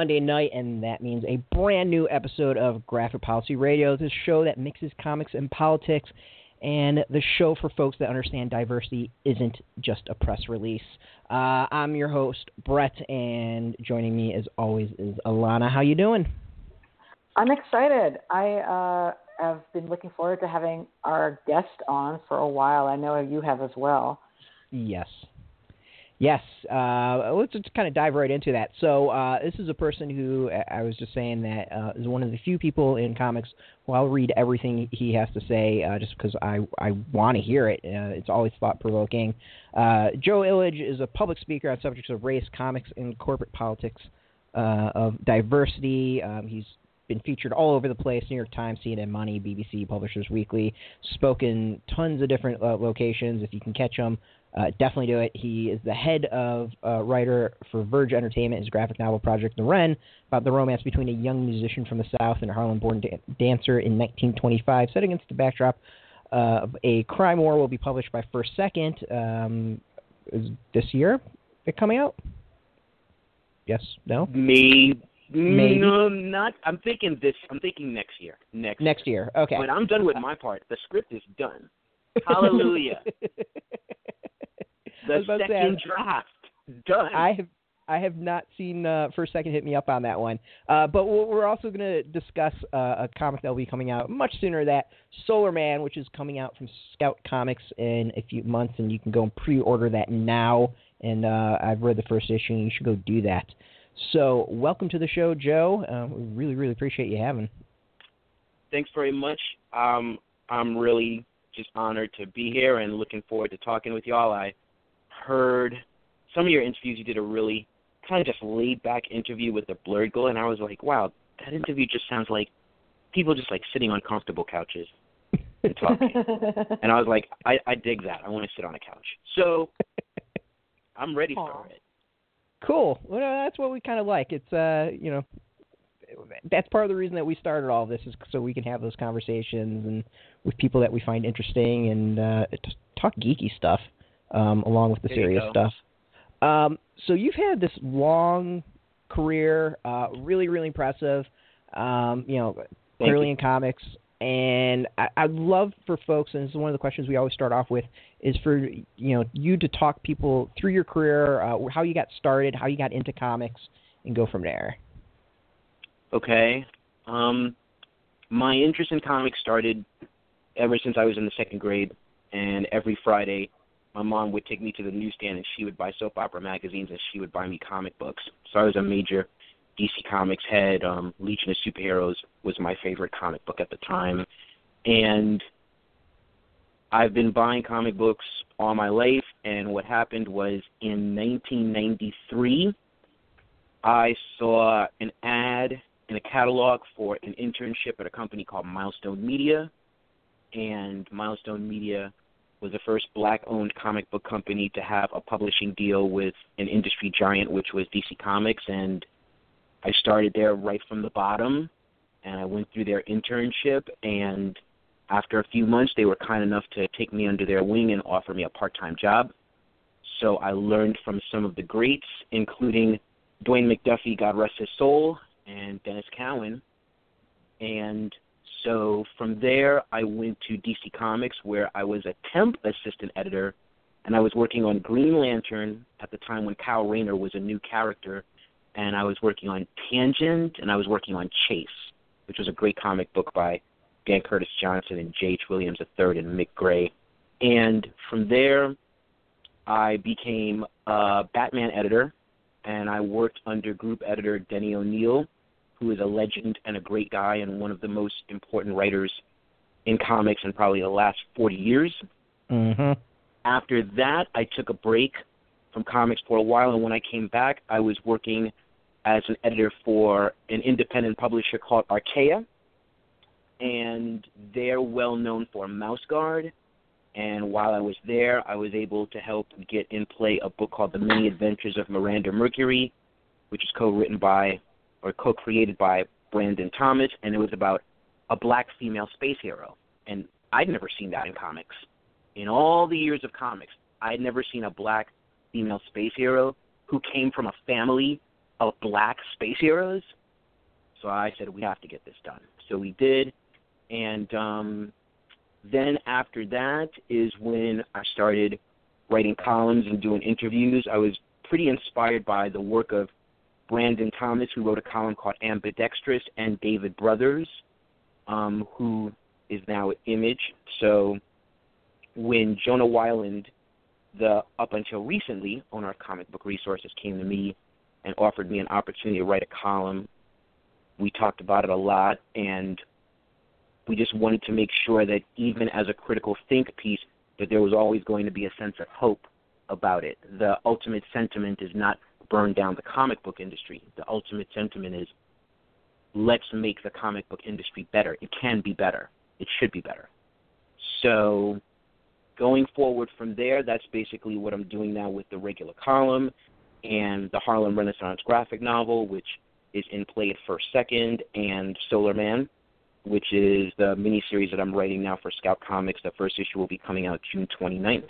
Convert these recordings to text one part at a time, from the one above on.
Monday night, and that means a brand new episode of Graphic Policy Radio, the show that mixes comics and politics, and the show for folks that understand diversity isn't just a press release. Uh, I'm your host, Brett, and joining me as always is Elana. How you doing? I'm excited. I uh, have been looking forward to having our guest on for a while. I know you have as well. Yes. Yes, uh, let's just kind of dive right into that. So uh, this is a person who I was just saying that uh, is one of the few people in comics who I'll read everything he has to say uh, just because I I want to hear it. Uh, it's always thought provoking. Uh, Joe Illidge is a public speaker on subjects of race, comics, and corporate politics, of diversity. Um, he's been featured all over the place New York Times, CNN Money, BBC, Publishers Weekly, spoken tons of different locations. If you can catch him, uh, definitely do it. He is the head of uh, writer for Verge Entertainment, his graphic novel project The Ren, about the romance between a young musician from the South and a Harlem-born da- dancer in 1925, set against the backdrop uh, of a crime war. Will be published by First Second um, this year. It coming out? Yes? No? Maybe. Maybe. No, not. I'm thinking this. I'm thinking next year. Next. Next year. year. Okay. But I'm done with my part. The script is done. Hallelujah. the second say, draft done. I have I have not seen uh, First Second hit me up on that one. Uh, but we're also going to discuss uh, a comic that will be coming out much sooner. That Solar Man, which is coming out from Scout Comics in a few months, and you can go and pre-order that now. And uh, I've read the first issue, and you should go do that. So, welcome to the show, Joe. Uh, we really, really appreciate you having. Thanks very much. Um, I'm really just honored to be here and looking forward to talking with y'all. I heard some of your interviews. You did a really kind of just laid back interview with the Blurred Girl, and I was like, wow, that interview just sounds like people just like sitting on comfortable couches and talking. and I was like, I, I dig that. I want to sit on a couch. So I'm ready Aww. for it. Cool. Well, that's what we kind of like. It's uh, you know, that's part of the reason that we started all this is so we can have those conversations and with people that we find interesting and uh, talk geeky stuff um, along with the there serious stuff. Um, so you've had this long career, uh, really, really impressive. Um, you know, clearly you. in comics, and I, I'd love for folks, and this is one of the questions we always start off with, is for you know you to talk people through your career, uh, how you got started, how you got into comics, and go from there. Okay. Um, my interest in comics started ever since I was in the second grade, and every Friday my mom would take me to the newsstand and she would buy soap opera magazines and she would buy me comic books. So I was a major DC Comics head. Um, Legion of Superheroes was my favorite comic book at the time, and I've been buying comic books all my life. And what happened was in 1993, I saw an ad in a catalog for an internship at a company called Milestone Media, and Milestone Media was the first black owned comic book company to have a publishing deal with an industry giant which was DC Comics and I started there right from the bottom and I went through their internship and after a few months they were kind enough to take me under their wing and offer me a part-time job. So I learned from some of the greats including Dwayne McDuffie, God rest his soul, and Denys Cowan and so from there, I went to DC Comics, where I was a temp assistant editor, and I was working on Green Lantern at the time when Kyle Rayner was a new character, and I was working on Tangent, and I was working on Chase, which was a great comic book by Dan Curtis Johnson and J.H. Williams III and Mick Gray. And from there, I became a Batman editor, and I worked under group editor Denny O'Neil who is a legend and a great guy and one of the most important writers in comics in probably the last 40 years. Mm-hmm. After that, I took a break from comics for a while, and when I came back, I was working as an editor for an independent publisher called Archaia, and they're well known for Mouse Guard. And while I was there, I was able to help get in play a book called The Many Adventures of Miranda Mercury, which is co-written by or co-created by Brandon Thomas, and it was about a black female space hero. And I'd never seen that in comics. In all the years of comics, I'd never seen a black female space hero who came from a family of black space heroes. So I said we have to get this done. So we did, and um, then after that is when I started writing columns and doing interviews. I was pretty inspired by the work of Brandon Thomas, who wrote a column called Ambidextrous, and David Brothers, um, who is now at Image. So when Jonah Weiland, the up until recently owner of Comic Book Resources, came to me and offered me an opportunity to write a column, we talked about it a lot, and we just wanted to make sure that even as a critical think piece, that there was always going to be a sense of hope about it. The ultimate sentiment is not burn down the comic book industry. The ultimate sentiment is let's make the comic book industry better. It can be better. It should be better. So going forward from there, that's basically what I'm doing now with the regular column and the Harlem Renaissance graphic novel, which is in play at First Second, and Solar Man, which is the miniseries that I'm writing now for Scout Comics. The first issue will be coming out June 29th.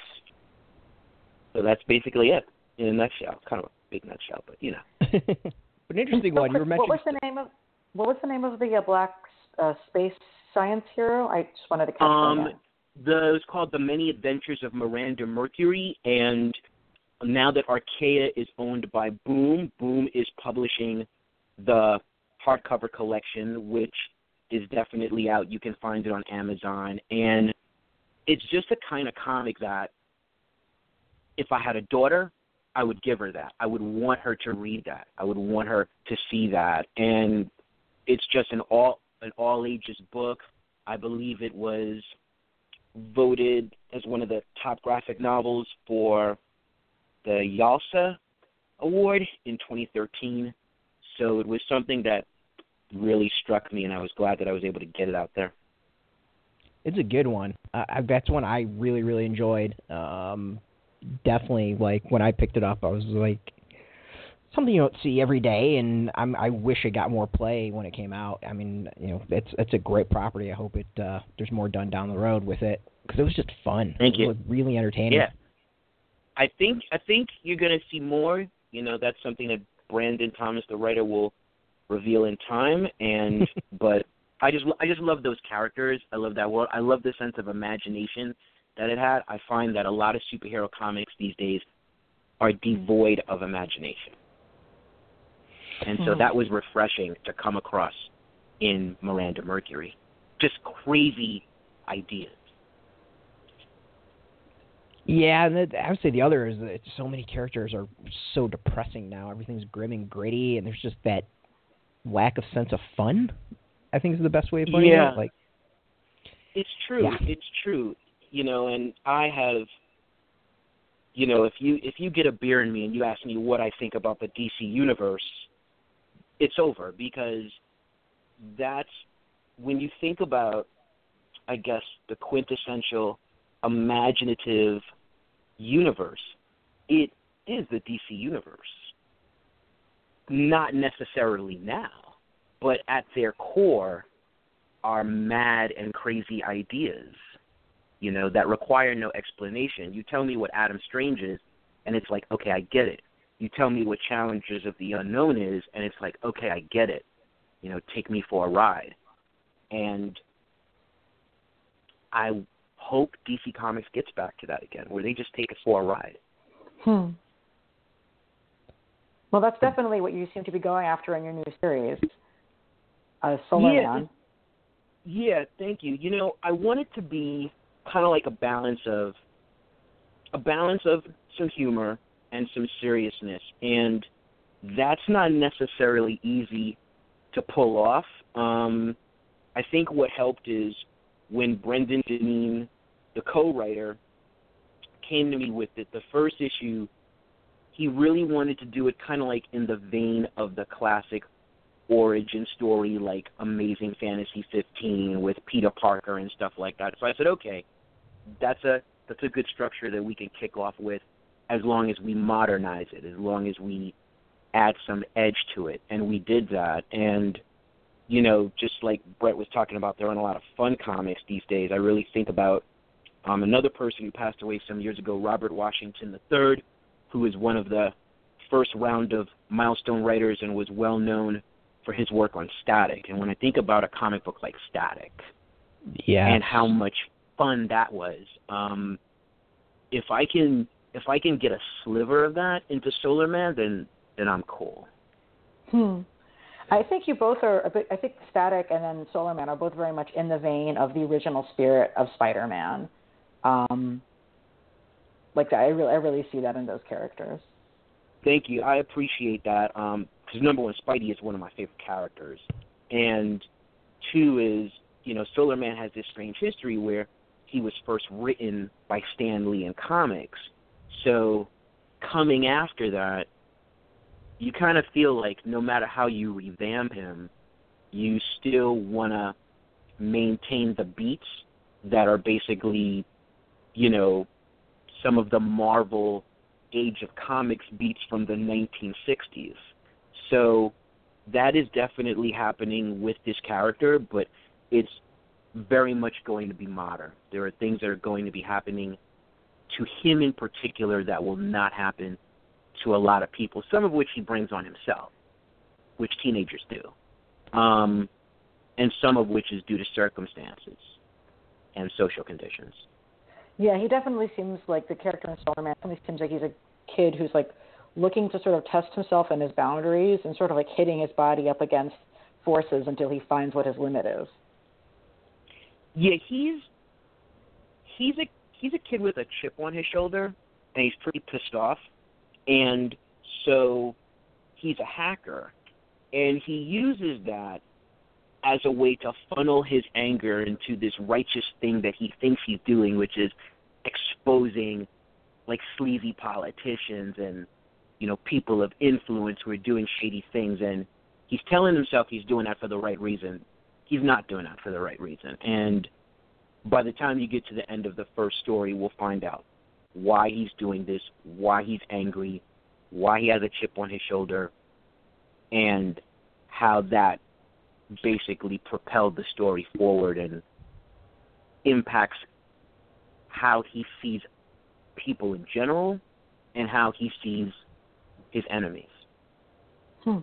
So that's basically it in a nutshell. Kind of a big nutshell, but you know. but an interesting so one. You were mentioning. What was the name of what was the name of the uh, black uh, space science hero? I just wanted to catch um, that. The it's called The Many Adventures of Miranda Mercury, and now that Archaia is owned by Boom, Boom is publishing the hardcover collection, which is definitely out. You can find it on Amazon, and it's just the kind of comic that if I had a daughter, I would give her that. I would want her to read that. I would want her to see that, and it's just an all an all ages book. I believe it was voted as one of the top graphic novels for the YALSA Award in 2013. So it was something that really struck me, and I was glad that I was able to get it out there. It's a good one. Uh, that's one I really, really enjoyed. Um, definitely, like when I picked it up, I was like, something you don't see every day, and I'm, I wish it got more play when it came out. I mean, you know, it's it's a great property. I hope it uh, there's more done down the road with it because it was just fun. Thank it you. Was really entertaining. Yeah, I think I think you're going to see more. You know, that's something that Brandon Thomas, the writer, will reveal in time. And but I just I just love those characters. I love that world. I love the sense of imagination that it had. I find that a lot of superhero comics these days are devoid of imagination. And so Hmm. that was refreshing to come across in Miranda Mercury. Just crazy ideas. Yeah, and that, I would say the other is that so many characters are so depressing now. Everything's grim and gritty, and there's just that lack of sense of fun. I think is the best way of putting Yeah. it. Like, It's true. Yeah. It's true. You know, and I have you know, if you if you get a beer in me and you ask me what I think about the DC universe, it's over because that's when you think about I guess the quintessential imaginative universe, it is the DC universe. Not necessarily now, but at their core are mad and crazy ideas, you know, that require no explanation. You tell me what Adam Strange is, and it's like, okay, I get it. You tell me what Challengers of the Unknown is, and it's like, okay, I get it. You know, take me for a ride. And I hope DC Comics gets back to that again, where they just take us for a ride. Hmm. Well, that's definitely what you seem to be going after in your new series, uh, Solar Yeah, Man. Yeah, thank you. You know, I want it to be kind of like a balance of a balance of some humor and some seriousness, and that's not necessarily easy to pull off. Um, I think what helped is when Brendan Deneen, the co-writer, came to me with it. The first issue, he really wanted to do it kind of like in the vein of the classic origin story like Amazing Fantasy 15 with Peter Parker and stuff like that. So I said, okay, that's a that's a good structure that we can kick off with, as long as we modernize it, as long as we add some edge to it, and we did that. And you know, just like Brett was talking about, there aren't a lot of fun comics these days. I really think about um, another person who passed away some years ago, Robert Washington III, who is one of the first round of milestone writers and was well known for his work on Static. And when I think about a comic book like Static, yeah, and how much fun that was, um, if I can if I can get a sliver of that into Solar Man, then then I'm cool. Hmm. I think you both are. I think Static and then Solar Man are both very much in the vein of the original spirit of Spider-Man. Um, like I really, I really see that in those characters. Thank you. I appreciate that. Because um, number one, Spidey is one of my favorite characters, and two is you know Solar Man has this strange history where he was first written by Stan Lee in comics. So coming after that, you kind of feel like no matter how you revamp him, you still want to maintain the beats that are basically, you know, some of the Marvel Age of Comics beats from the 1960s. So that is definitely happening with this character, but it's very much going to be modern. There are things that are going to be happening to him in particular that will not happen to a lot of people, some of which he brings on himself, which teenagers do, um, and some of which is due to circumstances and social conditions. Yeah, he definitely seems like the character in Solar Man definitely seems like he's a kid who's like looking to sort of test himself and his boundaries and sort of like hitting his body up against forces until he finds what his limit is. Yeah, he's he's a he's a kid with a chip on his shoulder and he's pretty pissed off. And so he's a hacker, and he uses that as a way to funnel his anger into this righteous thing that he thinks he's doing, which is exposing like sleazy politicians and you know people of influence who are doing shady things. And he's telling himself he's doing that for the right reason he's not doing that for the right reason and by the time you get to the end of the first story we'll find out why he's doing this, why he's angry, why he has a chip on his shoulder, and how that basically propelled the story forward and impacts how he sees people in general and how he sees his enemies. Hmm.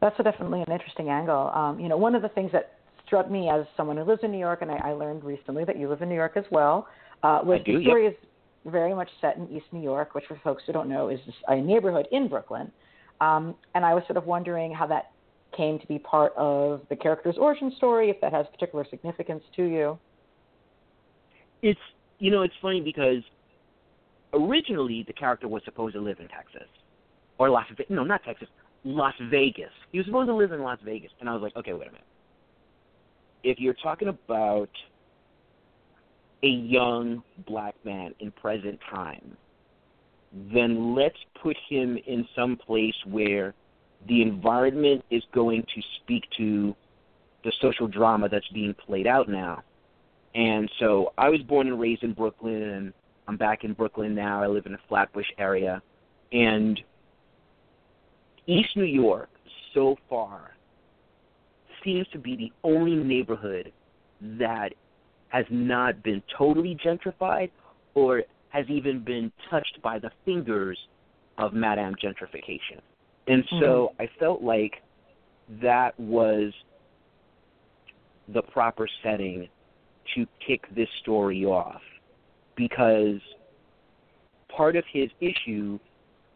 That's definitely an interesting angle. Um, you know, one of the things that struck me as someone who lives in New York, and I, I learned recently that you live in New York as well, uh, was do, the story yep. is very much set in East New York, which for folks who don't know is a neighborhood in Brooklyn. Um, and I was sort of wondering how that came to be part of the character's origin story, if that has particular significance to you. It's you know it's funny because originally the character was supposed to live in Texas or Las Vegas. No, not Texas. Las Vegas. He was supposed to live in Las Vegas, and I was like, okay, wait a minute. If you're talking about a young black man in present time, then let's put him in some place where the environment is going to speak to the social drama that's being played out now. And so I was born and raised in Brooklyn, and I'm back in Brooklyn now. I live in a Flatbush area. And East New York, so far, seems to be the only neighborhood that has not been totally gentrified or has even been touched by the fingers of Madame Gentrification. And so mm-hmm. I felt like that was the proper setting to kick this story off because part of his issue,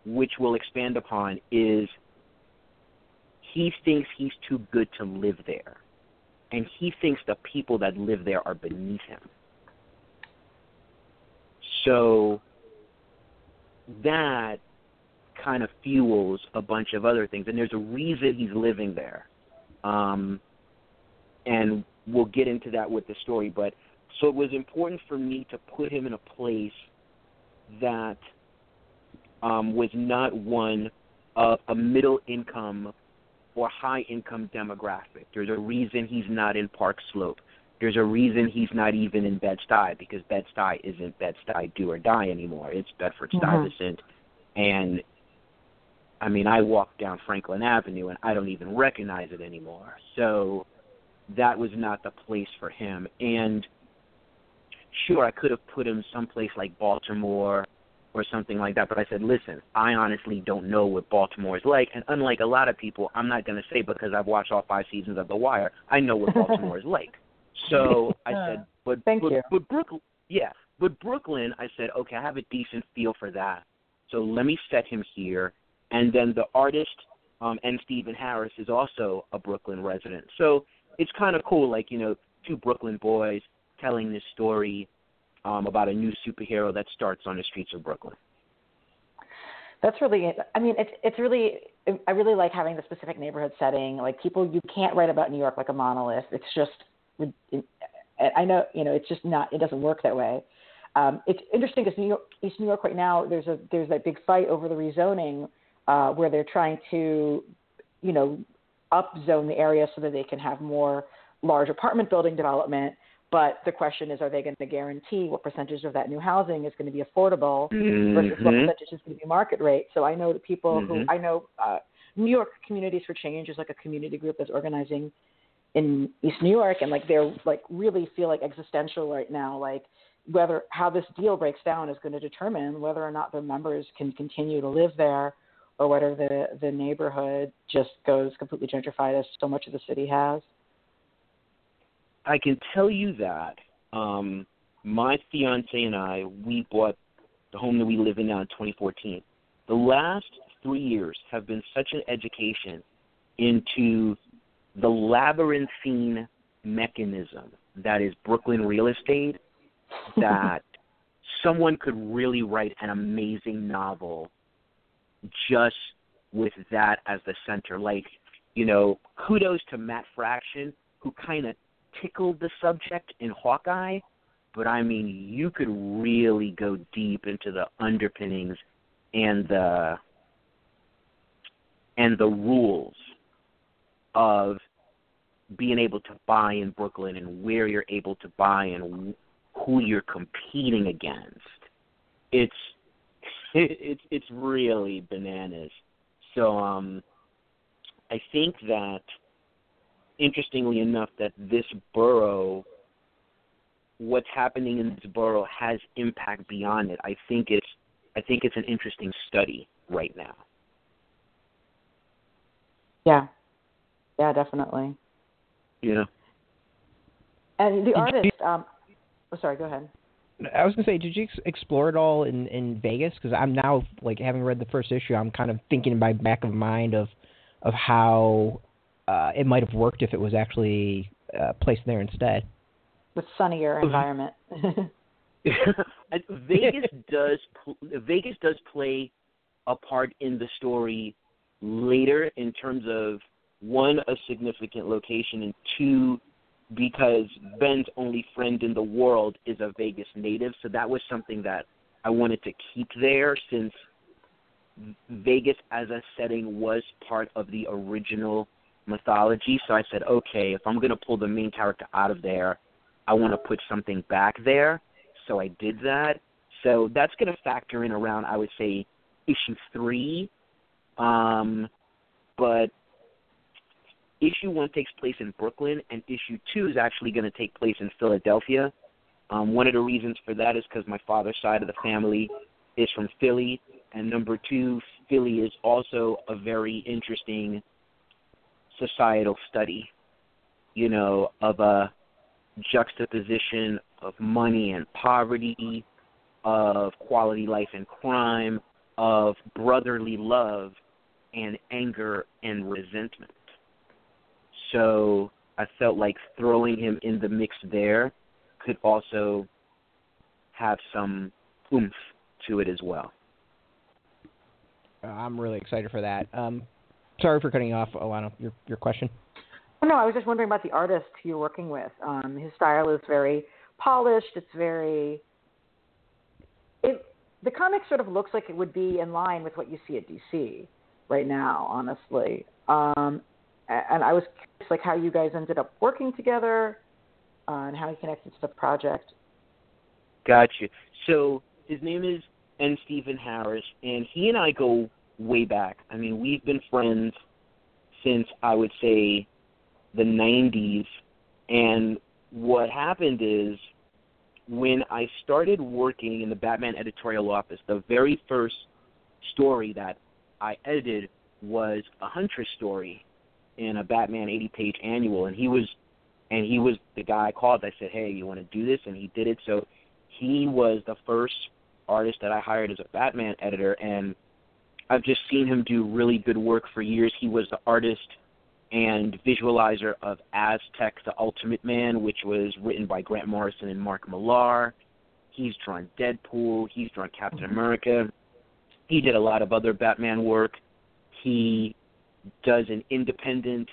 which we'll expand upon, is he thinks he's too good to live there and he thinks the people that live there are beneath him. So that kind of fuels a bunch of other things, and there's a reason he's living there. Um, and we'll get into that with the story, but so it was important for me to put him in a place that um, was not one of a middle income or high income demographic. There's a reason he's not in Park Slope. There's a reason he's not even in Bed Stuy because Bed Stuy isn't Bed Stuy do or die anymore. It's Bedford Stuyvesant, mm-hmm. and I mean I walk down Franklin Avenue and I don't even recognize it anymore. So that was not the place for him. And sure, I could have put him someplace like Baltimore or something like that. But I said, listen, I honestly don't know what Baltimore is like, and unlike a lot of people, I'm not going to say because I've watched all five seasons of The Wire, I know what Baltimore is like. So I said, but Thank but, you. but Brooklyn, yeah, but Brooklyn, I said, okay, I have a decent feel for that. So let me set him here, and then the artist um, and Stephen Harris is also a Brooklyn resident. So it's kind of cool, like you know, two Brooklyn boys telling this story um, about a new superhero that starts on the streets of Brooklyn. That's really. I mean, it's it's really. I really like having the specific neighborhood setting. Like people, you can't write about New York like a monolith. It's just. It, I know, you know, it's just not. It doesn't work that way. Um, it's interesting because New York, East New York right now, there's a there's that big fight over the rezoning uh, where they're trying to, you know, upzone the area so that they can have more large apartment building development. But the question is, are they going to guarantee what percentage of that new housing is going to be affordable mm-hmm. versus what percentage is going to be market rate? So I know that people mm-hmm. who I know, uh, New York Communities for Change is like a community group that's organizing in East New York, and like they're like really feel like existential right now, like whether how this deal breaks down is going to determine whether or not their members can continue to live there or whether the the neighborhood just goes completely gentrified as so much of the city has. I can tell you that um, my fiance and I we bought the home that we live in now in 2014. The last three years have been such an education into the labyrinthine mechanism that is Brooklyn real estate that someone could really write an amazing novel just with that as the center. Like, you know, kudos to Matt Fraction, who kind of tickled the subject in Hawkeye, but I mean, you could really go deep into the underpinnings and the and the rules of being able to buy in Brooklyn and where you're able to buy and who you're competing against. It's it's it's really bananas. So um, I think that interestingly enough, that this borough, what's happening in this borough, has impact beyond it. I think it's I think it's an interesting study right now. Yeah, yeah, definitely. Yeah. And the artist, um, oh, sorry, go ahead. I was gonna say, did you ex- explore it all in in Vegas? Because I'm now like having read the first issue, I'm kind of thinking in my back of mind of of how uh, it might have worked if it was actually uh, placed there instead. With sunnier environment. Vegas does Vegas does play a part in the story later in terms of one a significant location and two because Ben's only friend in the world is a Vegas native, so that was something that I wanted to keep there since Vegas as a setting was part of the original mythology. So I said, okay, if I'm going to pull the main character out of there, I want to put something back there. So I did that. So that's going to factor in around, I would say, issue three. Um, but issue one takes place in Brooklyn, and issue two is actually going to take place in Philadelphia. Um, one of the reasons for that is because my father's side of the family is from Philly, and number two, Philly is also a very interesting societal study, you know, of a juxtaposition of money and poverty, of quality life and crime, of brotherly love and anger and resentment. So I felt like throwing him in the mix there could also have some oomph to it as well. I'm really excited for that. Um, sorry for cutting you off, Elana. Your your question. Oh, no, I was just wondering about the artist you're working with. Um, his style is very polished. It's very. It the comic sort of looks like it would be in line with what you see at DC right now, honestly. Um, and I was curious, like, how you guys ended up working together, uh, and how you connected to the project. Gotcha. So his name is N. Stephen Harris, and he and I go way back. I mean, we've been friends since I would say the 90s. And what happened is when I started working in the Batman editorial office, the very first story that I edited was a Huntress story in a Batman 80-page annual, and he was and he was the guy I called. I said, "Hey, you want to do this?" And he did it. So he was the first artist that I hired as a Batman editor, and I've just seen him do really good work for years. He was the artist and visualizer of Aztec, the Ultimate Man, which was written by Grant Morrison and Mark Millar. He's drawn Deadpool. He's drawn Captain America. He did a lot of other Batman work. He does an independent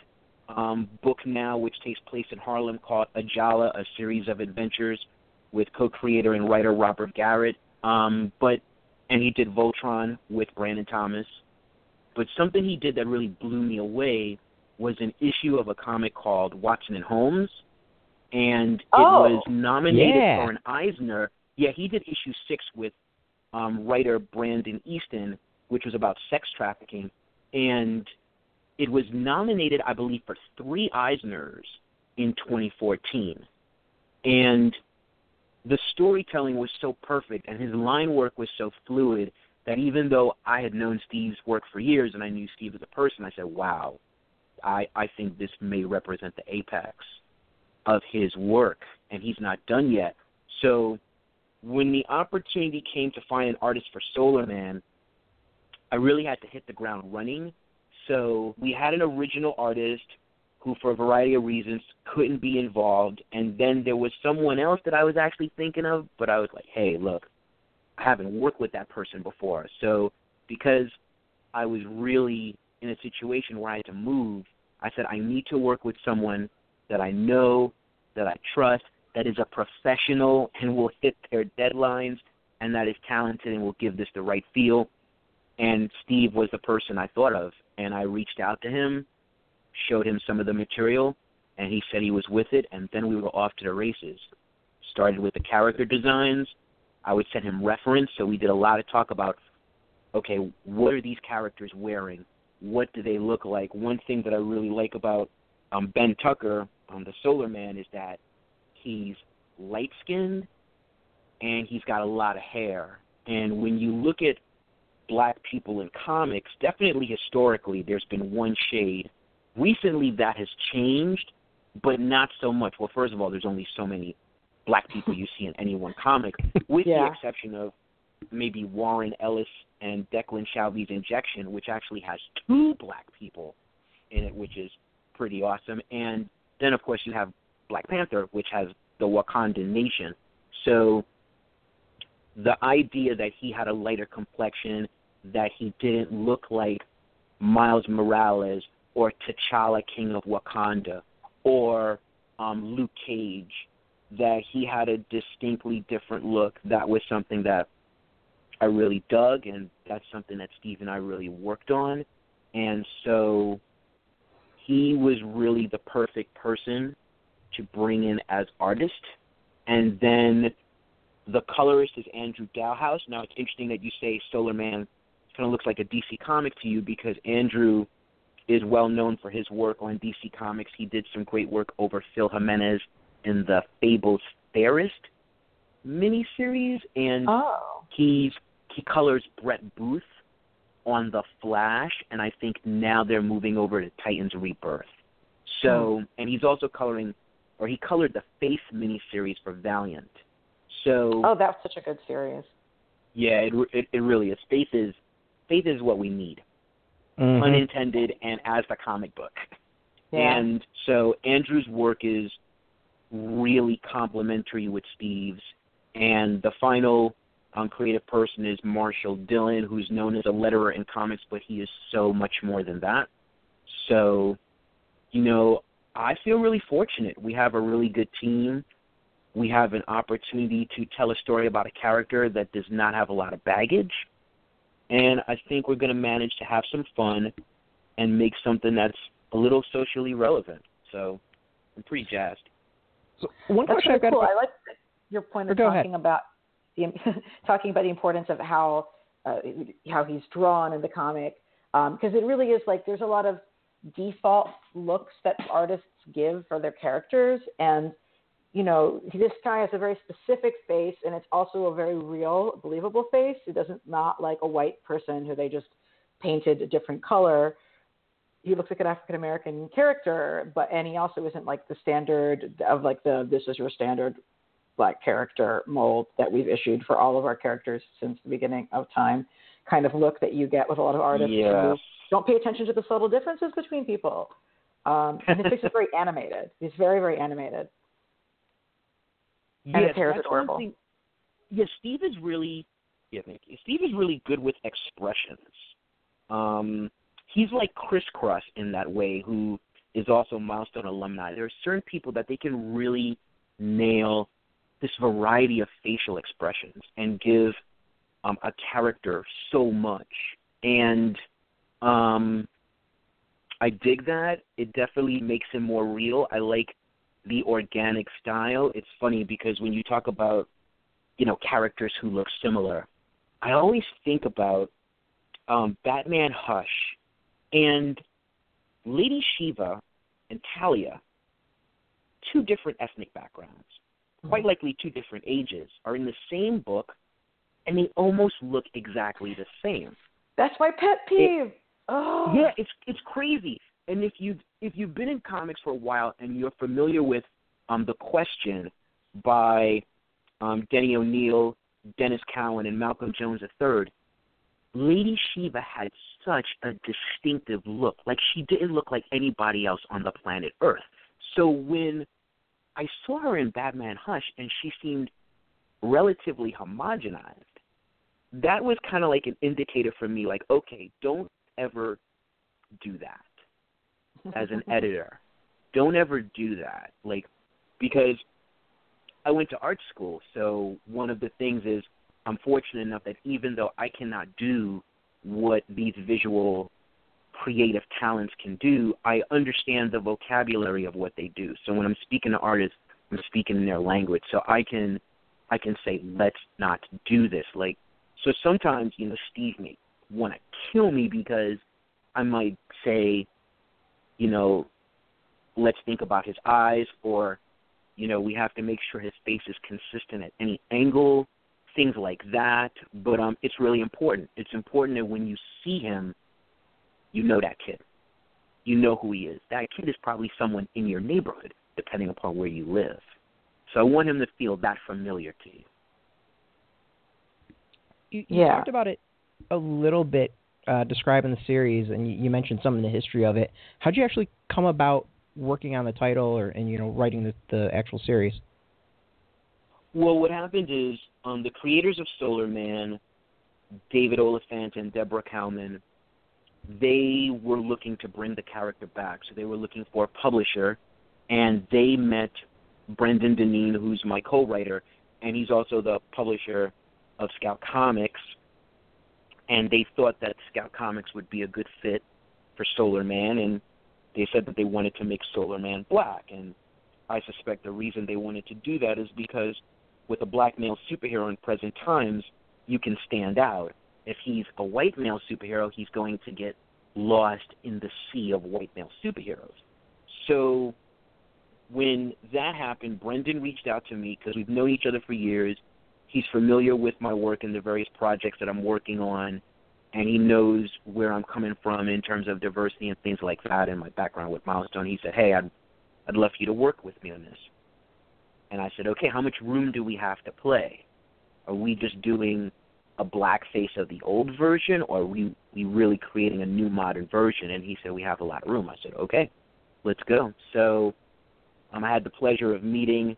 um, book now, which takes place in Harlem, called Ajala: A Series of Adventures, with co-creator and writer Robert Garrett. Um, but and he did Voltron with Brandon Thomas. But something he did that really blew me away was an issue of a comic called Watson and Holmes, and it oh, was nominated yeah. for an Eisner. Yeah, he did issue six with um, writer Brandon Easton, which was about sex trafficking, and it was nominated, I believe, for three Eisners in 2014. And the storytelling was so perfect, and his line work was so fluid that even though I had known Steve's work for years and I knew Steve as a person, I said, "Wow, I, I think this may represent the apex of his work, and he's not done yet. So when the opportunity came to find an artist for Solar Man, I really had to hit the ground running. So we had an original artist who, for a variety of reasons, couldn't be involved. And then there was someone else that I was actually thinking of, but I was like, hey, look, I haven't worked with that person before. So because I was really in a situation where I had to move, I said I need to work with someone that I know, that I trust, that is a professional and will hit their deadlines, and that is talented and will give this the right feel. And Steve was the person I thought of, and I reached out to him, showed him some of the material, and he said he was with it, and then we were off to the races. Started with the character designs. I would send him reference, so we did a lot of talk about, okay, what are these characters wearing? what do they look like? One thing that I really like about um, Ben Tucker, um, the Solar Man, is that he's light skinned and he's got a lot of hair. And when you look at black people in comics, definitely historically, there's been one shade. Recently, that has changed, but not so much. Well, first of all, there's only so many black people you see in any one comic, with yeah. the exception of maybe Warren Ellis and Declan Shalvey's Injection, which actually has two black people in it, which is pretty awesome. And then, of course, you have Black Panther, which has the Wakandan nation. So the idea that he had a lighter complexion, that he didn't look like Miles Morales or T'Challa, King of Wakanda, or um, Luke Cage, that he had a distinctly different look. That was something that I really dug, and that's something that Steve and I really worked on. And so he was really the perfect person to bring in as artist. And then the colorist is Andrew Dalhouse. Now it's interesting that you say Solar Man kind of looks like a DC comic to you because Andrew is well known for his work on DC Comics. He did some great work over Phil Jimenez in the Fables Fairest miniseries, and oh. he's he colors Brett Booth on the Flash, and I think now they're moving over to Titans Rebirth. So, hmm. and he's also coloring, or he colored the Faith miniseries for Valiant. So, oh, that's such a good series. Yeah, it it, it really is. Faith is faith is what we need, mm-hmm. unintended, and as the comic book. Yeah. And so Andrew's work is really complementary with Steve's, and the final um, creative person is Marshall Dillon, who's known as a letterer in comics, but he is so much more than that. So, you know, I feel really fortunate. We have a really good team. We have an opportunity to tell a story about a character that does not have a lot of baggage. And I think we're going to manage to have some fun and make something that's a little socially relevant. So I'm pretty jazzed. So one That's question really I've got cool. about, I like your point of talking ahead. about the talking about the importance of how uh, how he's drawn in the comic because um, it really is like there's a lot of default looks that artists give for their characters and you know, this guy has a very specific face, and it's also a very real, believable face. It doesn't not like a white person who they just painted a different color. He looks like an African American character, but and he also isn't like the standard of like the this is your standard black character mold that we've issued for all of our characters since the beginning of time kind of look that you get with a lot of artists yeah. who don't pay attention to the subtle differences between people. Um, and his face is very animated. He's very, very animated. And yes, his is that's adorable. one thing. Yeah, Steve is really yeah, thank you. Steve is really good with expressions. Um, he's like Chris Cross in that way, who is also a Milestone alumni. There are certain people that they can really nail this variety of facial expressions and give um, a character so much. And um, I dig that. It definitely makes him more real. I like the organic style. It's funny because when you talk about, you know, characters who look similar, I always think about um, Batman Hush and Lady Shiva and Talia, two different ethnic backgrounds, quite likely two different ages, are in the same book, and they almost look exactly the same. That's my pet peeve. oh. Yeah, it's it's crazy. And if you if you've been in comics for a while and you're familiar with um the question by um Denny O'Neil, Denys Cowan, and Malcolm Jones III, Lady Shiva had such a distinctive look. Like she didn't look like anybody else on the planet Earth. So when I saw her in Batman Hush and she seemed relatively homogenized, that was kind of like an indicator for me like, okay, don't ever do that as an editor. Don't ever do that. Like because I went to art school, so one of the things is I'm fortunate enough that even though I cannot do what these visual creative talents can do, I understand the vocabulary of what they do. So when I'm speaking to artists, I'm speaking in their language. So I can I can say, let's not do this. Like so sometimes, you know, Steve may want to kill me because I might say, you know, let's think about his eyes or you know, we have to make sure his face is consistent at any angle, things like that. But um it's really important. It's important that when you see him, you know that kid. You know who he is. That kid is probably someone in your neighborhood, depending upon where you live. So I want him to feel that familiar to you. You, you Yeah. talked about it a little bit uh, describing the series, and you, mentioned some of the history of it. How'd you actually come about working on the title or and you know writing the, the actual series? Well, what happened is um, the creators of Solar Man, David Oliphant and Deborah Cowman, they were looking to bring the character back. So they were looking for a publisher, and they met Brendan Deneen, who's my co-writer, and he's also the publisher of Scout Comics. And they thought that Scout Comics would be a good fit for Solar Man, and they said that they wanted to make Solar Man black. And I suspect the reason they wanted to do that is because with a black male superhero in present times, you can stand out. If he's a white male superhero, he's going to get lost in the sea of white male superheroes. So when that happened, Brendan reached out to me because we've known each other for years. He's familiar with my work and the various projects that I'm working on, and he knows where I'm coming from in terms of diversity and things like that and my background with Milestone. He said, "Hey, I'd I'd love for you to work with me on this." And I said, "Okay, how much room do we have to play? Are we just doing a black face of the old version, or are we we really creating a new modern version?" And he said, "We have a lot of room." I said, "Okay, let's go." So um, I had the pleasure of meeting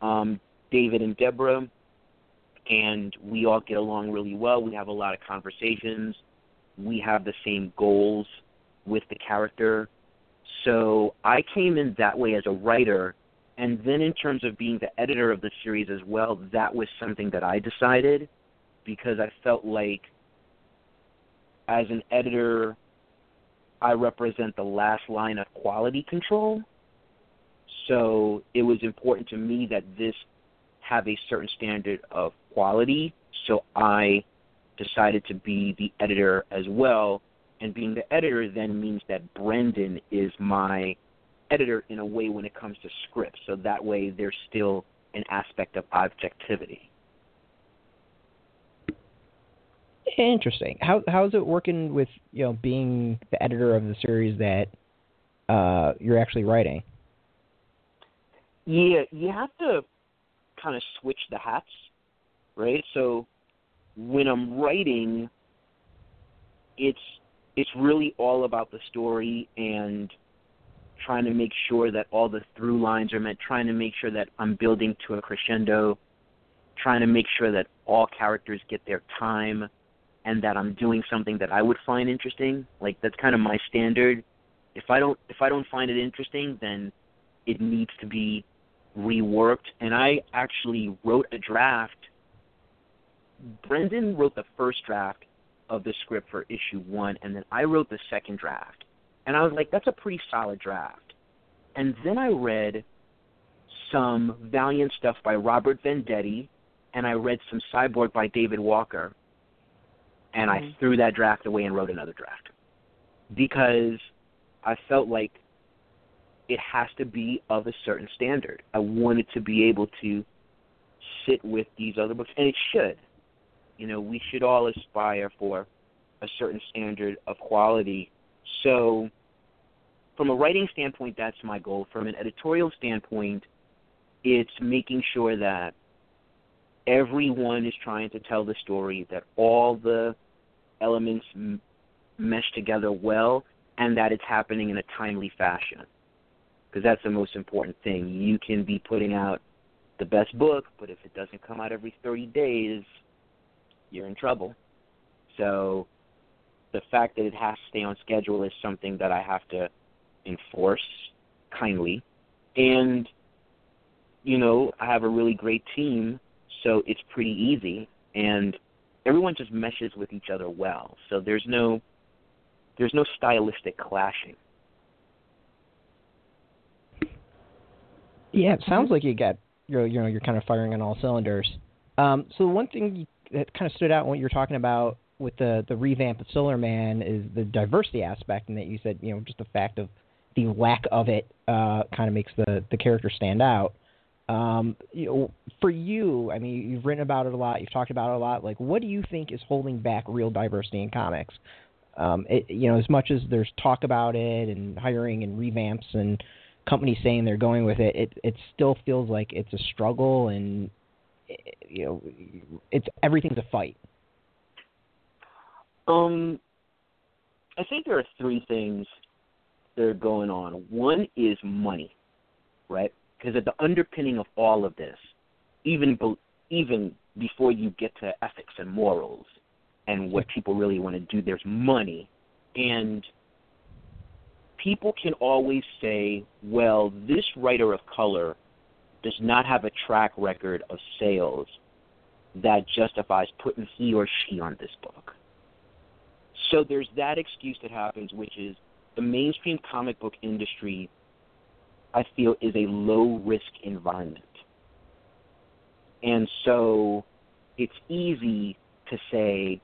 um, David and Deborah, and we all get along really well. We have a lot of conversations. We have the same goals with the character. So I came in that way as a writer, and then in terms of being the editor of the series as well, that was something that I decided because I felt like as an editor, I represent the last line of quality control. So it was important to me that this have a certain standard of quality. So I decided to be the editor as well. And being the editor then means that Brendan is my editor in a way when it comes to scripts, so that way there's still an aspect of objectivity. Interesting. How how's it working with you know being the editor of the series that uh, you're actually writing? Yeah, you have to kind of switch the hats, right? So when I'm writing, it's it's really all about the story and trying to make sure that all the through lines are met, trying to make sure that I'm building to a crescendo, trying to make sure that all characters get their time and that I'm doing something that I would find interesting. Like that's kind of my standard. If I don't if I don't find it interesting, then it needs to be reworked. And I actually wrote a draft. Brendan wrote the first draft of the script for issue one, and then I wrote the second draft. And I was like, that's a pretty solid draft. And then I read some Valiant stuff by Robert Venditti, and I read some Cyborg by David Walker. And mm-hmm. I threw that draft away and wrote another draft. Because I felt like it has to be of a certain standard. I wanted to be able to sit with these other books, and it should. You know, we should all aspire for a certain standard of quality. So, from a writing standpoint, that's my goal. From an editorial standpoint, it's making sure that everyone is trying to tell the story, that all the elements m- mesh together well, and that it's happening in a timely fashion. Because that's the most important thing. You can be putting out the best book, but if it doesn't come out every 30 days, you're in trouble. So the fact that it has to stay on schedule is something that I have to enforce kindly. And, you know, I have a really great team, so it's pretty easy. And everyone just meshes with each other well. So there's no there's no stylistic clashing. Yeah, it sounds like you got you're you know you're kind of firing on all cylinders. Um, so one thing that kind of stood out when you were talking about with the the revamp of Solarman is the diversity aspect, and that you said you know just the fact of the lack of it uh, kind of makes the the character stand out. Um, you know, for you, I mean, you've written about it a lot, you've talked about it a lot. Like, what do you think is holding back real diversity in comics? Um, it, you know, as much as there's talk about it and hiring and revamps and companies saying they're going with it, it it still feels like it's a struggle and you know, it's everything's a fight. Um, I think there are three things that are going on. One is money, right? Because at the underpinning of all of this, even be, even before you get to ethics and morals and what people really want to do, there's money, and people can always say, well, this writer of color does not have a track record of sales that justifies putting he or she on this book. So there's that excuse that happens, which is the mainstream comic book industry, I feel, is a low risk environment. And so it's easy to say,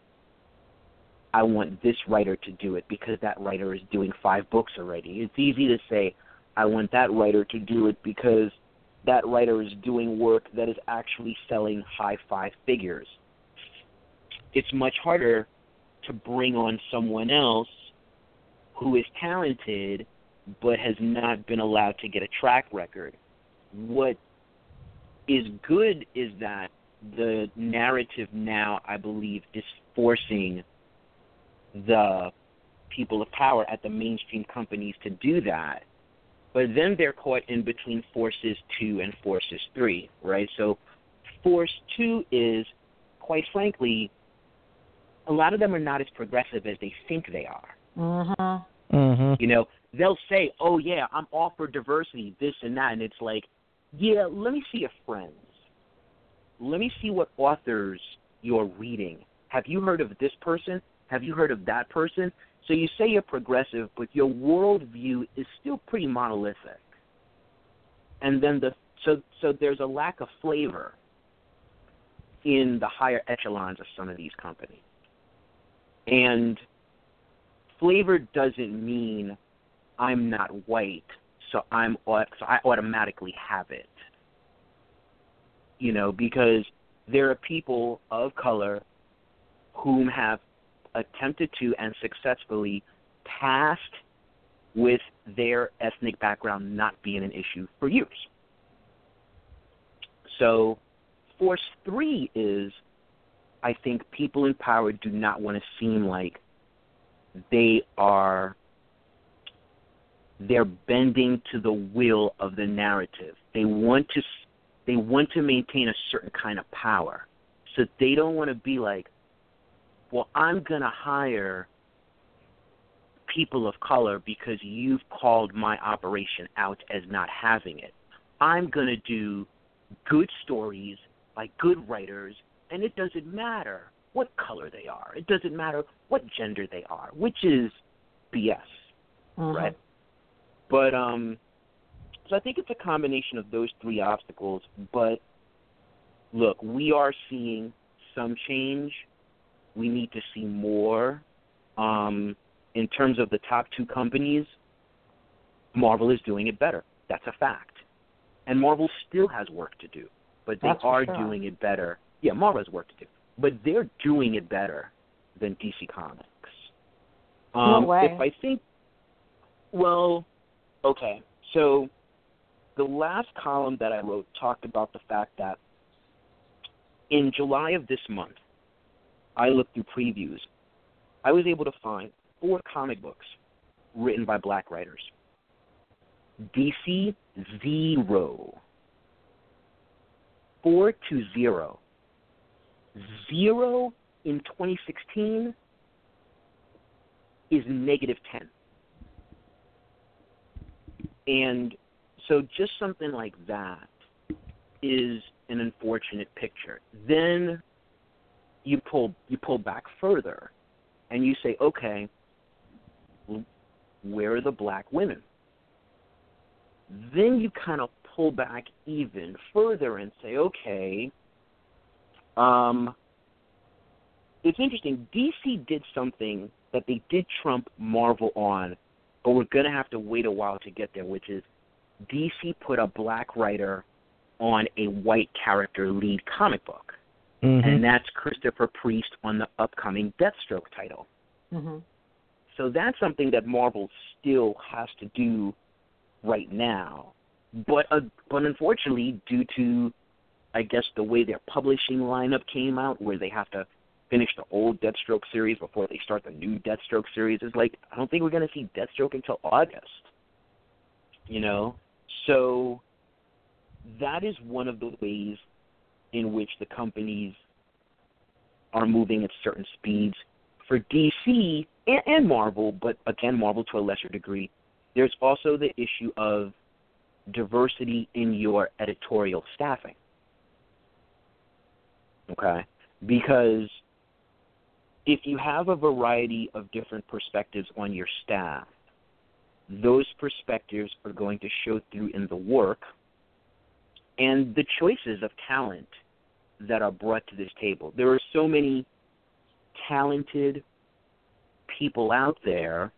I want this writer to do it because that writer is doing five books already. It's easy to say, I want that writer to do it because that writer is doing work that is actually selling high five figures. It's much harder to bring on someone else who is talented but has not been allowed to get a track record. What is good is that the narrative now, I believe, is forcing the people of power at the mainstream companies to do that but then they're caught in between forces two and forces three, right? So force two is, quite frankly, a lot of them are not as progressive as they think they are. Mm-hmm. Mm-hmm. You know, they'll say, "Oh yeah, I'm all for diversity, this and that," and it's like, "Yeah, let me see your friends. Let me see what authors you're reading. Have you heard of this person? Have you heard of that person? So you say you're progressive, but your worldview is still pretty monolithic. And then the so so there's a lack of flavor in the higher echelons of some of these companies. And flavor doesn't mean I'm not white, so I'm so I automatically have it. You know, because there are people of color whom have attempted to and successfully passed with their ethnic background not being an issue for years. So, force three is I think people in power do not want to seem like they are they're bending to the will of the narrative. They want to they want to maintain a certain kind of power. So they don't want to be like, well, I'm going to hire people of color because you've called my operation out as not having it. I'm going to do good stories by good writers, and it doesn't matter what color they are. It doesn't matter what gender they are, which is BS, mm-hmm. right? But um, so I think it's a combination of those three obstacles. But look, we are seeing some change. We need to see more. Um, in terms of the top two companies, Marvel is doing it better. That's a fact. And Marvel still has work to do, but they That's are sure. doing it better. Yeah, Marvel has work to do, but they're doing it better than DC Comics. Um, no way. If I think, well, okay, so the last column that I wrote talked about the fact that in July of this month, I looked through previews. I was able to find four comic books written by black writers. DC zero. Four to zero. Zero in 2016 is negative 10. And so just something like that is an unfortunate picture. Then you pull you pull back further and you say, okay, where are the black women? Then you kind of pull back even further and say, okay, um, it's interesting. DC did something that they did trump Marvel on, but we're going to have to wait a while to get there, which is DC put a black writer on a white character lead comic book. Mm-hmm. And that's Christopher Priest on the upcoming Deathstroke title. Mm-hmm. So that's something that Marvel still has to do right now. But uh, but unfortunately, due to I guess the way their publishing lineup came out, where they have to finish the old Deathstroke series before they start the new Deathstroke series, is like I don't think we're going to see Deathstroke until August. You know, so that is one of the ways in which the companies are moving at certain speeds. For DC and, and Marvel, but again, Marvel to a lesser degree, there's also the issue of diversity in your editorial staffing. Okay? Because if you have a variety of different perspectives on your staff, those perspectives are going to show through in the work and the choices of talent that are brought to this table. There are so many talented people out there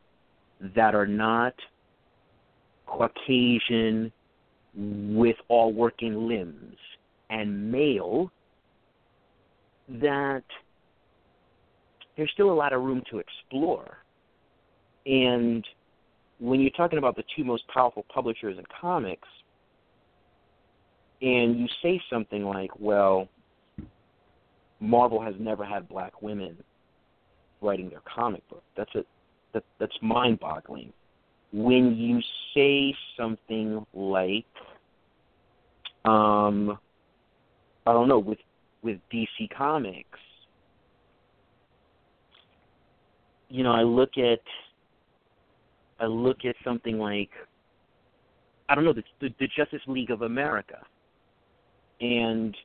that are not Caucasian with all working limbs and male that there's still a lot of room to explore. And when you're talking about the two most powerful publishers in comics, and you say something like, well, Marvel has never had black women writing their comic book. That's a that that's mind-boggling. When you say something like, um, I don't know, with with DC Comics, you know, I look at I look at something like I don't know the, the, the Justice League of America, and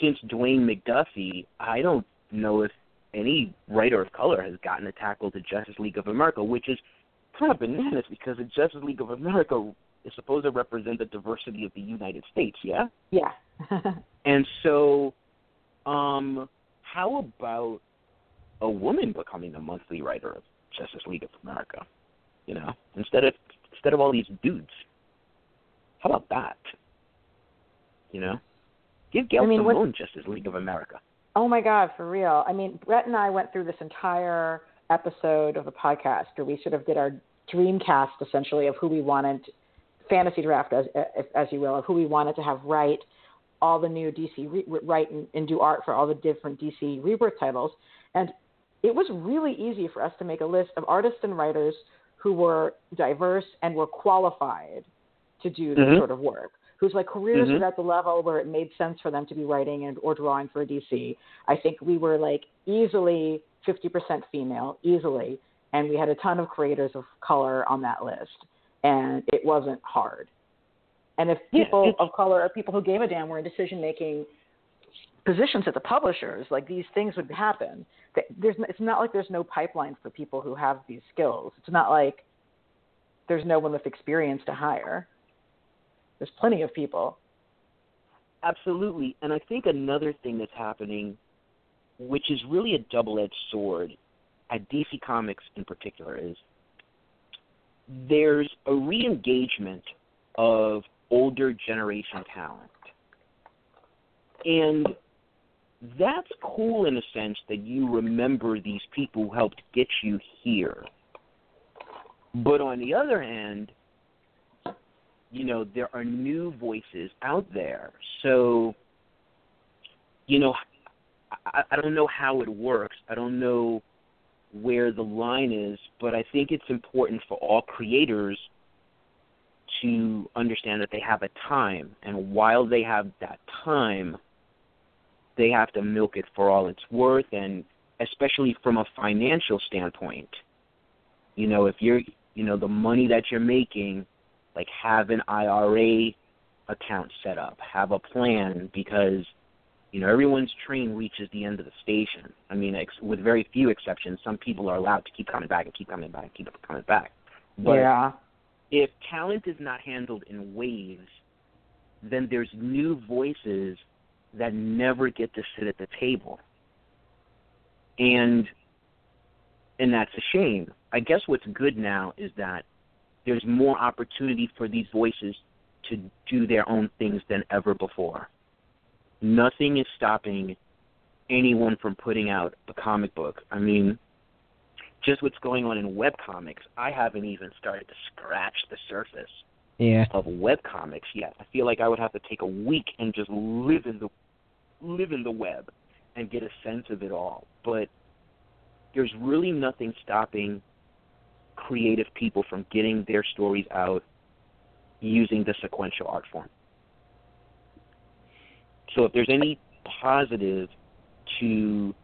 since Dwayne McDuffie, I don't know if any writer of color has gotten to tackle the Justice League of America, which is kind of bananas because the Justice League of America is supposed to represent the diversity of the United States, yeah? Yeah. and so, um, how about a woman becoming the monthly writer of Justice League of America? You know, instead of instead of all these dudes. How about that? You know, give Gail I mean, Simone what- Justice League of America. Oh my God, for real. I mean, Brett and I went through this entire episode of the podcast where we sort of did our dream cast essentially of who we wanted, fantasy draft as as you will, of who we wanted to have write all the new DC re- write and, and do art for all the different DC rebirth titles, and it was really easy for us to make a list of artists and writers who were diverse and were qualified to do this Mhm. sort of work whose like careers Mhm. were at the level where it made sense for them to be writing and or drawing for a DC. I think we were like easily 50% female, easily, and we had a ton of creators of color on that list, and it wasn't hard. And if people it's- of color or people who gave a damn were in decision making positions at the publishers, like these things would happen. There's, it's not like there's no pipeline for people who have these skills. It's not like there's no one with experience to hire. There's plenty of people. Absolutely. And I think another thing that's happening, which is really a double edged sword at DC Comics in particular, is there's a re engagement of older generation talent. And that's cool in a sense that you remember these people who helped get you here. But on the other hand, you know, there are new voices out there. So, you know, I, I don't know how it works. I don't know where the line is, but I think it's important for all creators to understand that they have a time, and while they have that time, they have to milk it for all it's worth, and especially from a financial standpoint. You know, if you're, you know, the money that you're making, like have an IRA account set up, have a plan because you know everyone's train reaches the end of the station. I mean, ex- with very few exceptions, some people are allowed to keep coming back and keep coming back and keep coming back. But yeah. if talent is not handled in waves, then there's new voices that never get to sit at the table. And and that's a shame. I guess what's good now is that there's more opportunity for these voices to do their own things than ever before. Nothing is stopping anyone from putting out a comic book. I mean, just what's going on in web comics, I haven't even started to scratch the surface Yeah. of web comics yet. I feel like I would have to take a week and just live in the live in the web and get a sense of it all. But there's really nothing stopping creative people from getting their stories out using the sequential art form. So if there's any positive to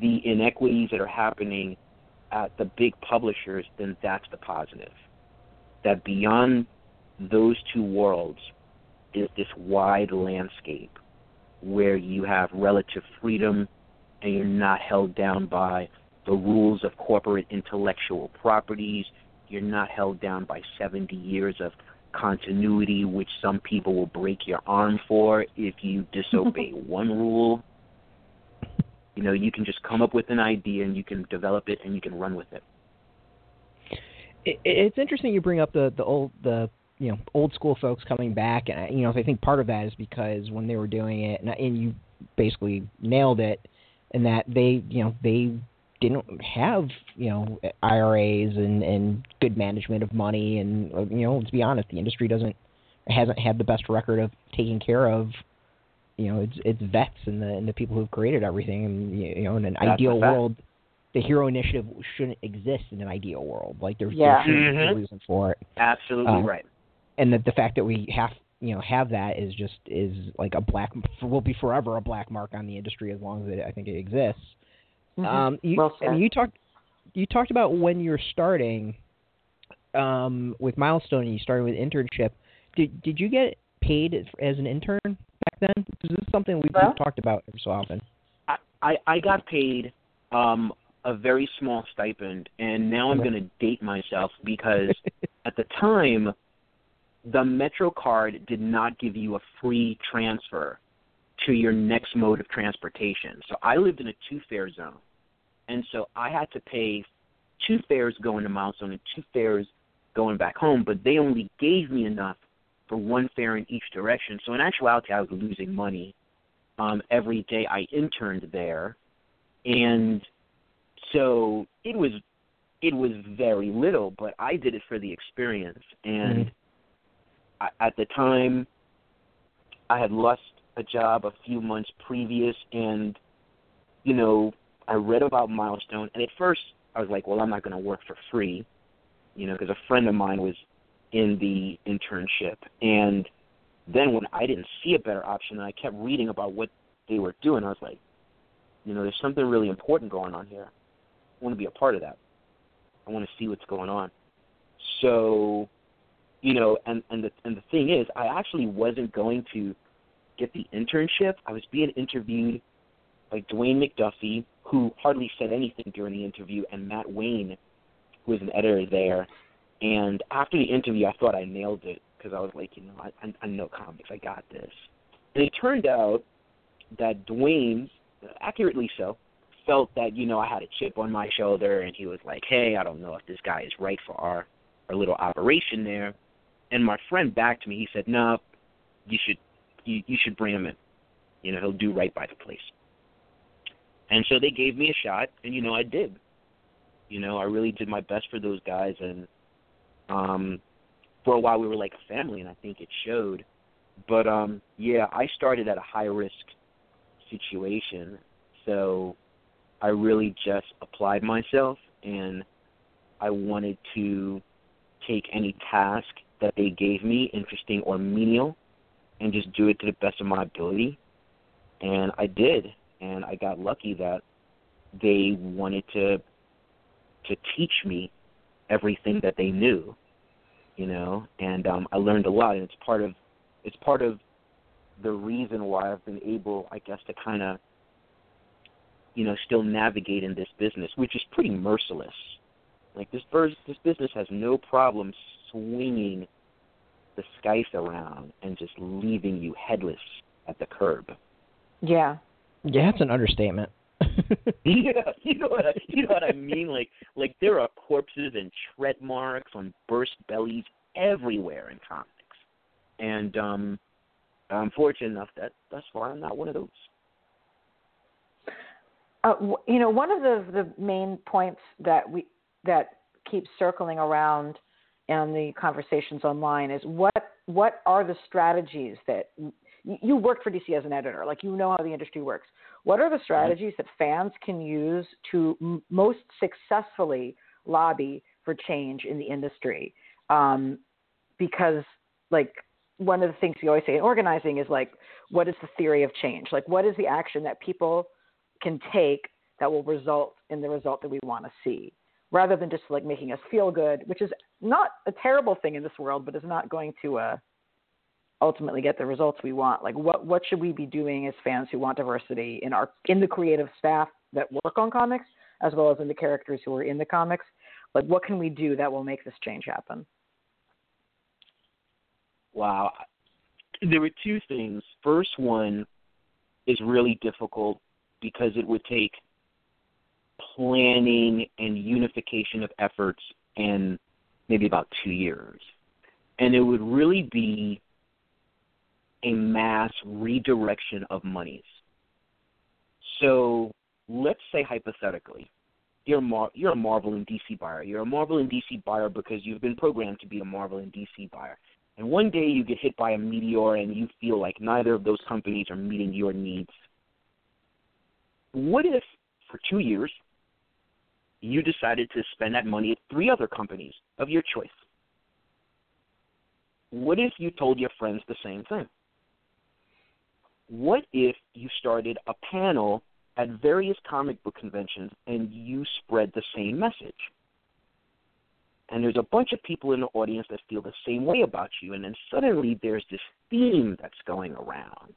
the inequities that are happening at the big publishers, then that's the positive. That beyond those two worlds is this wide landscape where you have relative freedom and you're not held down by the rules of corporate intellectual properties. You're not held down by 70 years of continuity, which some people will break your arm for if you disobey one rule. You know, you can just come up with an idea and you can develop it and you can run with it. It, it's interesting you bring up the the old the you know old school folks coming back, and I- you know I think part of that is because when they were doing it, and, and you basically nailed it, and that they you know they didn't have you know IRAs and and good management of money, and uh, you know let's be honest, the industry doesn't hasn't had the best record of taking care of you know its its vets and the and the people who've created everything, and you know in an That's ideal world. The hero initiative shouldn't exist in an ideal world. Like there's, Yeah. there shouldn't be a Mhm. reason for it Absolutely Uh, right. and that the fact that we have you know have that is just is like a black will be forever a black mark on the industry as long as it, I think it exists. Mhm. Um, you, Well I mean, said. you talked you talked about when you're starting um, with Milestone and you started with internship. Did did you get paid as, as an intern back then? Because this is something we've, Well- talked about every so often. I, I I got paid um a very small stipend and now I'm Okay. going to date myself because at the time the Metro card did not give you a free transfer to your next mode of transportation. So I lived in a two fare zone. And so I had to pay two fares going to Milestone and two fares going back home, but they only gave me enough for one fare in each direction. So in actuality, I was losing money um, every day I interned there, and so it was it was very little, but I did it for the experience. And mm-hmm. I, at the time, I had lost a job a few months previous, and you know, I read about Milestone, and at first I was like, well, I'm not going to work for free, you know, because a friend of mine was in the internship, and then when I didn't see a better option, and I kept reading about what they were doing, I was like, you know, there's something really important going on here. I want to be a part of that. I want to see what's going on. So, you know, and and the and the thing is, I actually wasn't going to get the internship. I was being interviewed by Dwayne McDuffie, who hardly said anything during the interview, and Matt Wayne, who was an editor there. And after the interview, I thought I nailed it because I was like, you know, I, I know comics, I got this. And it turned out that Dwayne, accurately so, felt that you know I had a chip on my shoulder, and he was like, "Hey, I don't know if this guy is right for our our little operation there." And my friend backed me. He said, "No, you should you, you should bring him in. You know, he'll do right by the place." And so they gave me a shot, and you know I did. You know, I really did my best for those guys, and um, for a while we were like a family, and I think it showed. But um, yeah, I started at a high risk situation. So I really just applied myself and I wanted to take any task that they gave me, interesting or menial, and just do it to the best of my ability. And I did. And I got lucky that they wanted to to teach me everything that they knew, you know, and um I learned a lot and it's part of it's part of the reason why I've been able, I guess, to kind of, you know, still navigate in this business, which is pretty merciless. Like this, this business has no problem swinging the scythe around and just leaving you headless at the curb. Yeah. Yeah, it's an understatement. yeah, you know what I, you know what I mean. Like, like there are corpses and tread marks on burst bellies everywhere in comics, and um, I'm fortunate enough that thus far I'm not one of those. Uh, you know, one of the the main points that we that keeps circling around in the conversations online is what what are the strategies that you work for DC as an editor, like you know how the industry works. What are the strategies that fans can use to m- most successfully lobby for change in the industry? Um, because like one of the things we always say in organizing is like, what is the theory of change? Like, what is the action that people can take that will result in the result that we want to see, rather than just like making us feel good, which is not a terrible thing in this world, but is not going to uh, ultimately get the results we want. Like, what what should we be doing as fans who want diversity in our in the creative staff that work on comics, as well as in the characters who are in the comics? Like, what can we do that will make this change happen? Wow. There were two things. First one is really difficult because it would take planning and unification of efforts in maybe about two years. And it would really be a mass redirection of monies. So let's say hypothetically, you're, Mar- you're a Marvel and DC buyer. You're a Marvel and DC buyer because you've been programmed to be a Marvel and DC buyer and one day you get hit by a meteor and you feel like neither of those companies are meeting your needs. What if, for two years, you decided to spend that money at three other companies of your choice? What if you told your friends the same thing? What if you started a panel at various comic book conventions and you spread the same message? and there's a bunch of people in the audience that feel the same way about you and then suddenly there's this theme that's going around.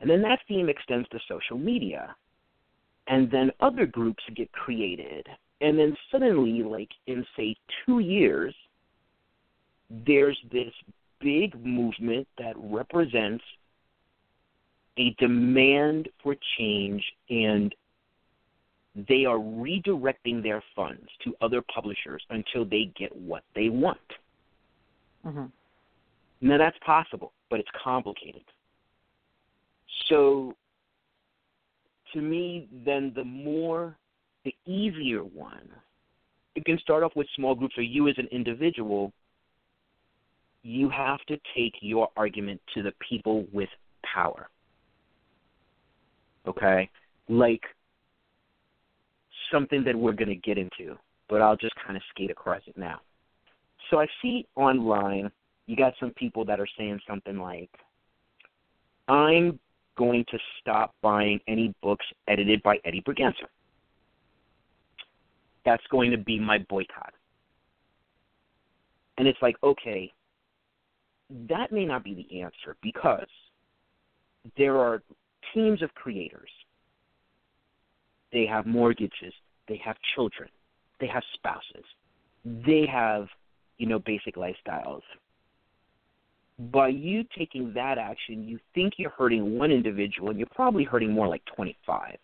And then that theme extends to social media. And then other groups get created. And then suddenly like in say 2 years there's this big movement that represents a demand for change and they are redirecting their funds to other publishers until they get what they want. Mm-hmm. Now that's possible, but it's complicated. So, to me, then the more, the easier one, you can start off with small groups or you as an individual. You have to take your argument to the people with power. Okay? Like something that we're going to get into, but I'll just kind of skate across it now. So I see online, you got some people that are saying something like, I'm going to stop buying any books edited by Eddie Berganza. That's going to be my boycott. And it's like, okay, that may not be the answer because there are teams of creators. They have mortgages, they have children, they have spouses, they have, you know, basic lifestyles. By you taking that action, you think you're hurting one individual, and you're probably hurting more like 25.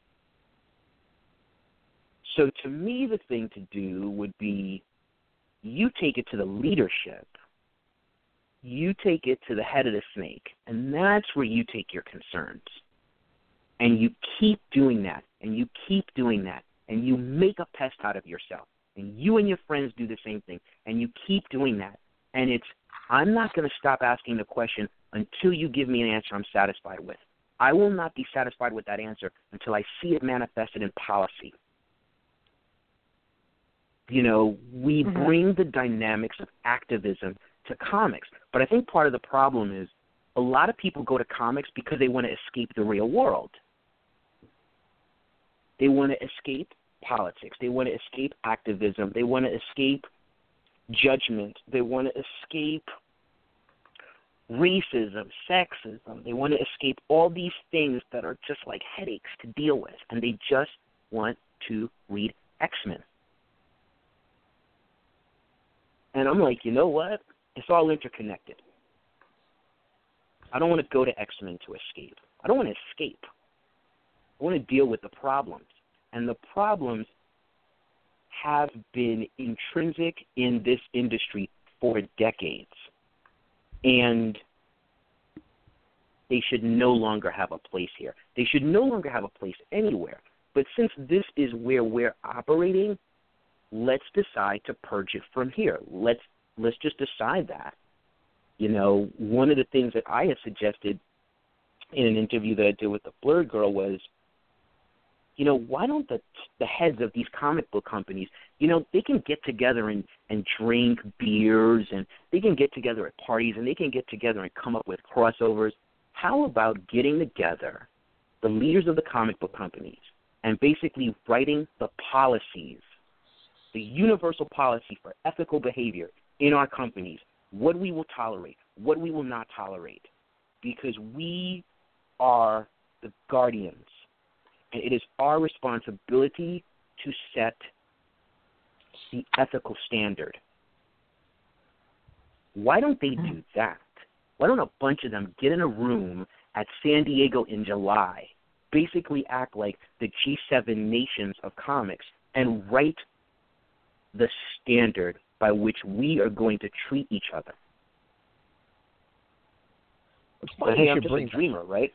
So to me, the thing to do would be you take it to the leadership, you take it to the head of the snake, and that's where you take your concerns. And you keep doing that, and you keep doing that, and you make a pest out of yourself. And you and your friends do the same thing, and you keep doing that. And it's, I'm not going to stop asking the question until you give me an answer I'm satisfied with. I will not be satisfied with that answer until I see it manifested in policy. You know, we mm-hmm. bring the dynamics of activism to comics, but I think part of the problem is a lot of people go to comics because they want to escape the real world. They want to escape politics. They want to escape activism. They want to escape judgment. They want to escape racism, sexism. They want to escape all these things that are just like headaches to deal with, and they just want to read X Men. And I'm like, you know what? It's all interconnected. I don't want to go to X Men to escape. I don't want to escape. I want to deal with the problems. And the problems have been intrinsic in this industry for decades. And they should no longer have a place here. They should no longer have a place anywhere. But since this is where we're operating, let's decide to purge it from here. Let's let's just decide that. You know, one of the things that I had suggested in an interview that I did with the Blurred Girl was, you know, why don't the the heads of these comic book companies, you know, they can get together and and drink beers and they can get together at parties and they can get together and come up with crossovers. How about getting together the leaders of the comic book companies and basically writing the policies the universal policy for ethical behavior in our companies, what we will tolerate, what we will not tolerate, because we are the guardians. And it is our responsibility to set the ethical standard. Why don't they do hmm. that? Why don't a bunch of them get in a room at San Diego in July, basically act like the G7 nations of comics, and write the standard by which we are going to treat each other. It's funny but hey, I'm just a dreamer, right?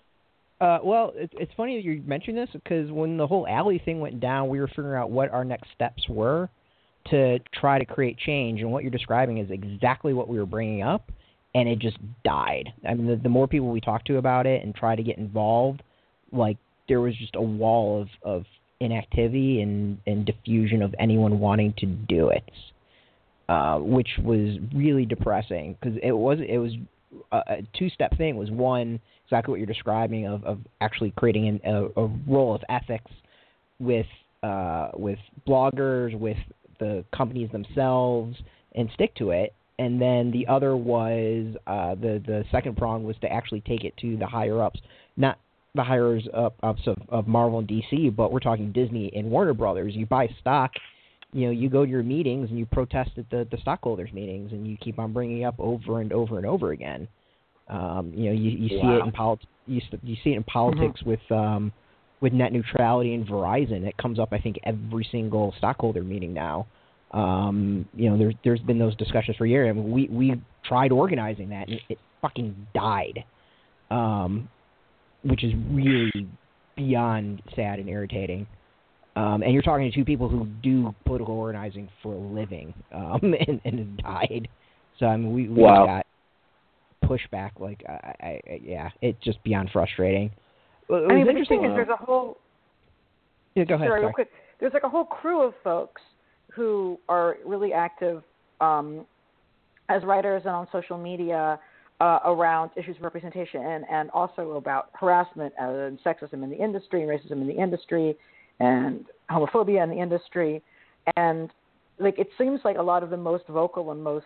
Uh, well, it's, it's funny that you mentioned this because when the whole alley thing went down, we were figuring out what our next steps were to try to create change. And what you're describing is exactly what we were bringing up, and it just died. I mean, the, the more people we talked to about it and try to get involved, like there was just a wall of of inactivity and, and diffusion of anyone wanting to do it, uh, which was really depressing because it was it was a, a two step thing. Was one exactly what you're describing of, of actually creating an, a, a role of ethics with uh, with bloggers, with the companies themselves, and stick to it. And then the other was uh, the the second prong was to actually take it to the higher ups, not the up ups of, of Marvel and DC, but we're talking Disney and Warner Brothers. You buy stock, you know, you go to your meetings and you protest at the, the stockholders meetings, and you keep on bringing up over and over and over again. Um, you know, you, you wow. see it in politics. You, you see it in politics mm-hmm. with um, with net neutrality and Verizon. It comes up, I think, every single stockholder meeting now. Um, you know, there's there's been those discussions for years. I mean, we we tried organizing that, and it, it fucking died, um, which is really beyond sad and irritating. Um, and you're talking to two people who do political organizing for a living, um, and, and it died. So I mean, we we wow. got pushback. Like, I, I, yeah, it's just beyond frustrating. I mean, the thing is, there's a whole. Yeah, go ahead. Sorry, sorry. real quick. There's like a whole crew of folks who are really active um, as writers and on social media uh, around issues of representation and, and also about harassment and sexism in the industry and racism in the industry and homophobia in the industry. And like it seems like a lot of the most vocal and most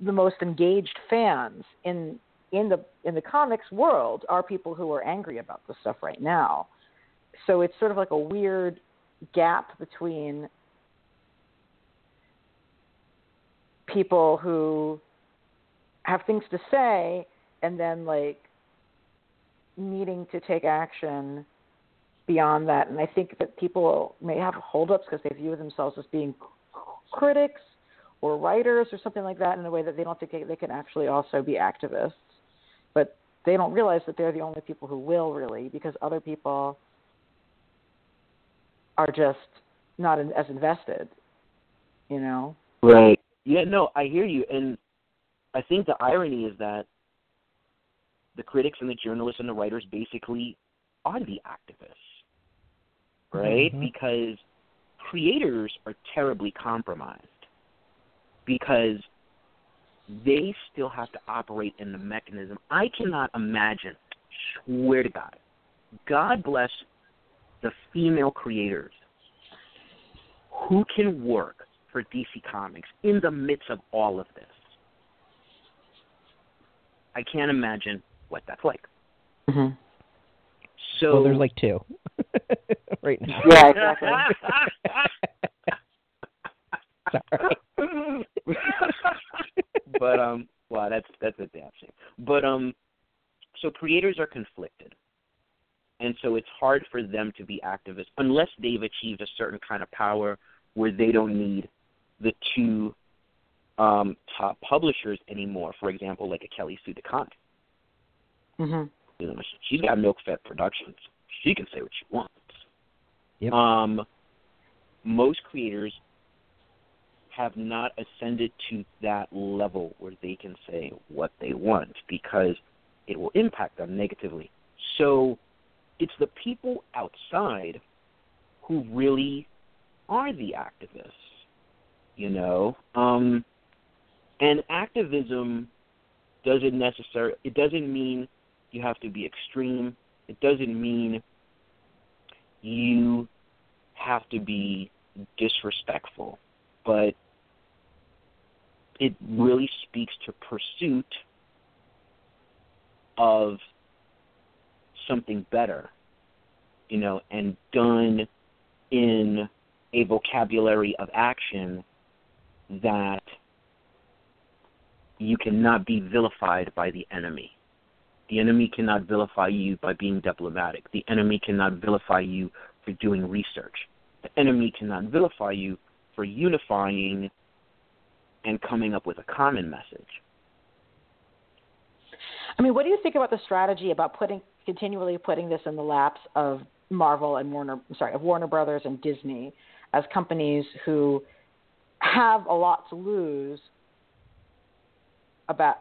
the most engaged fans in in the in the comics world are people who are angry about this stuff right now. So it's sort of like a weird gap between people who have things to say and then like needing to take action beyond that. And I think that people may have holdups because they view themselves as being critics or writers or something like that in a way that they don't think they, can actually also be activists. But they don't realize that they're the only people who will really because other people are just not as invested, you know. Right. Yeah, no, I hear you, and I think the irony is that the critics and the journalists and the writers basically are the activists, right? Mhm. Because creators are terribly compromised because they still have to operate in the mechanism. I cannot imagine, swear to God, God bless the female creators who can work for DC Comics in the midst of all of this. I can't imagine what that's like. Mm-hmm. So well, there's like two right now. Yeah, exactly. Sorry. but um, wow, that's that's a damn shame. But um, so creators are conflicted, and so it's hard for them to be activists unless they've achieved a certain kind of power where they don't need the two um, top publishers anymore. For example, like a Kelly Sue DeConnick. hmm You know, she's got Milk Fed Productions. She can say what she wants. Yep. Um, most creators have not ascended to that level where they can say what they want because it will impact them negatively. So it's the people outside who really are the activists, you know. Um, and activism doesn't necessarily it doesn't mean you have to be extreme. It doesn't mean you have to be disrespectful, but it really speaks to pursuit of something better, you know, and done in a vocabulary of action that you cannot be vilified by the enemy. The enemy cannot vilify you by being diplomatic. The enemy cannot vilify you for doing research. The enemy cannot vilify you for unifying and coming up with a common message. I mean, what do you think about the strategy about putting continually putting this in the laps of Marvel and Warner, sorry, of Warner Brothers and Disney as companies who have a lot to lose about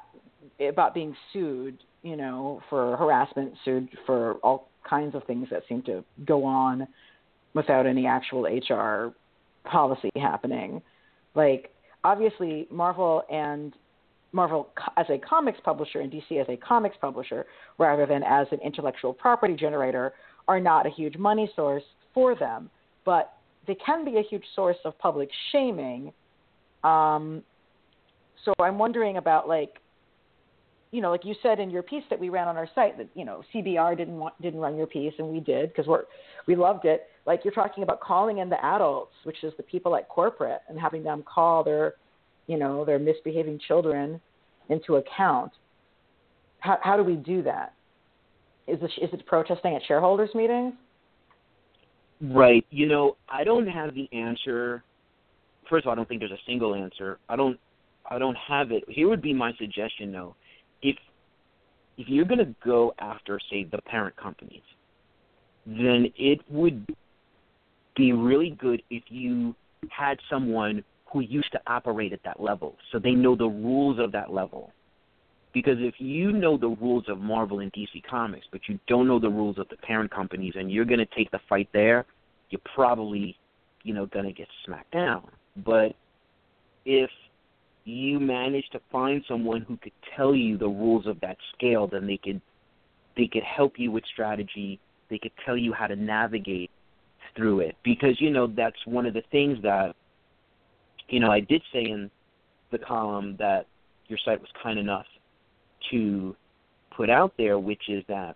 about being sued, you know, for harassment, sued for all kinds of things that seem to go on without any actual HR policy happening. Like obviously Marvel and Marvel as a comics publisher and DC as a comics publisher rather than as an intellectual property generator are not a huge money source for them, but they can be a huge source of public shaming. Um, so I'm wondering about like, you know, like you said in your piece that we ran on our site that you know CBR didn't want didn't run your piece and we did because we're we loved it. Like you're talking about calling in the adults, which is the people at corporate, and having them call their, you know, their misbehaving children into account. How how do we do that? Is it is it protesting at shareholders meetings? Right. You know, I don't have the answer. First of all, I don't think there's a single answer. I don't. I don't have it. Here would be my suggestion, though. If if you're going to go after, say, the parent companies, then it would be really good if you had someone who used to operate at that level, so they know the rules of that level. Because if you know the rules of Marvel and DC Comics, but you don't know the rules of the parent companies, and you're going to take the fight there, you're probably, you know, going to get smacked down. But if you manage to find someone who could tell you the rules of that scale, then they could they could help you with strategy. They could tell you how to navigate through it because you know that's one of the things that you know I did say in the column that your site was kind enough to put out there, which is that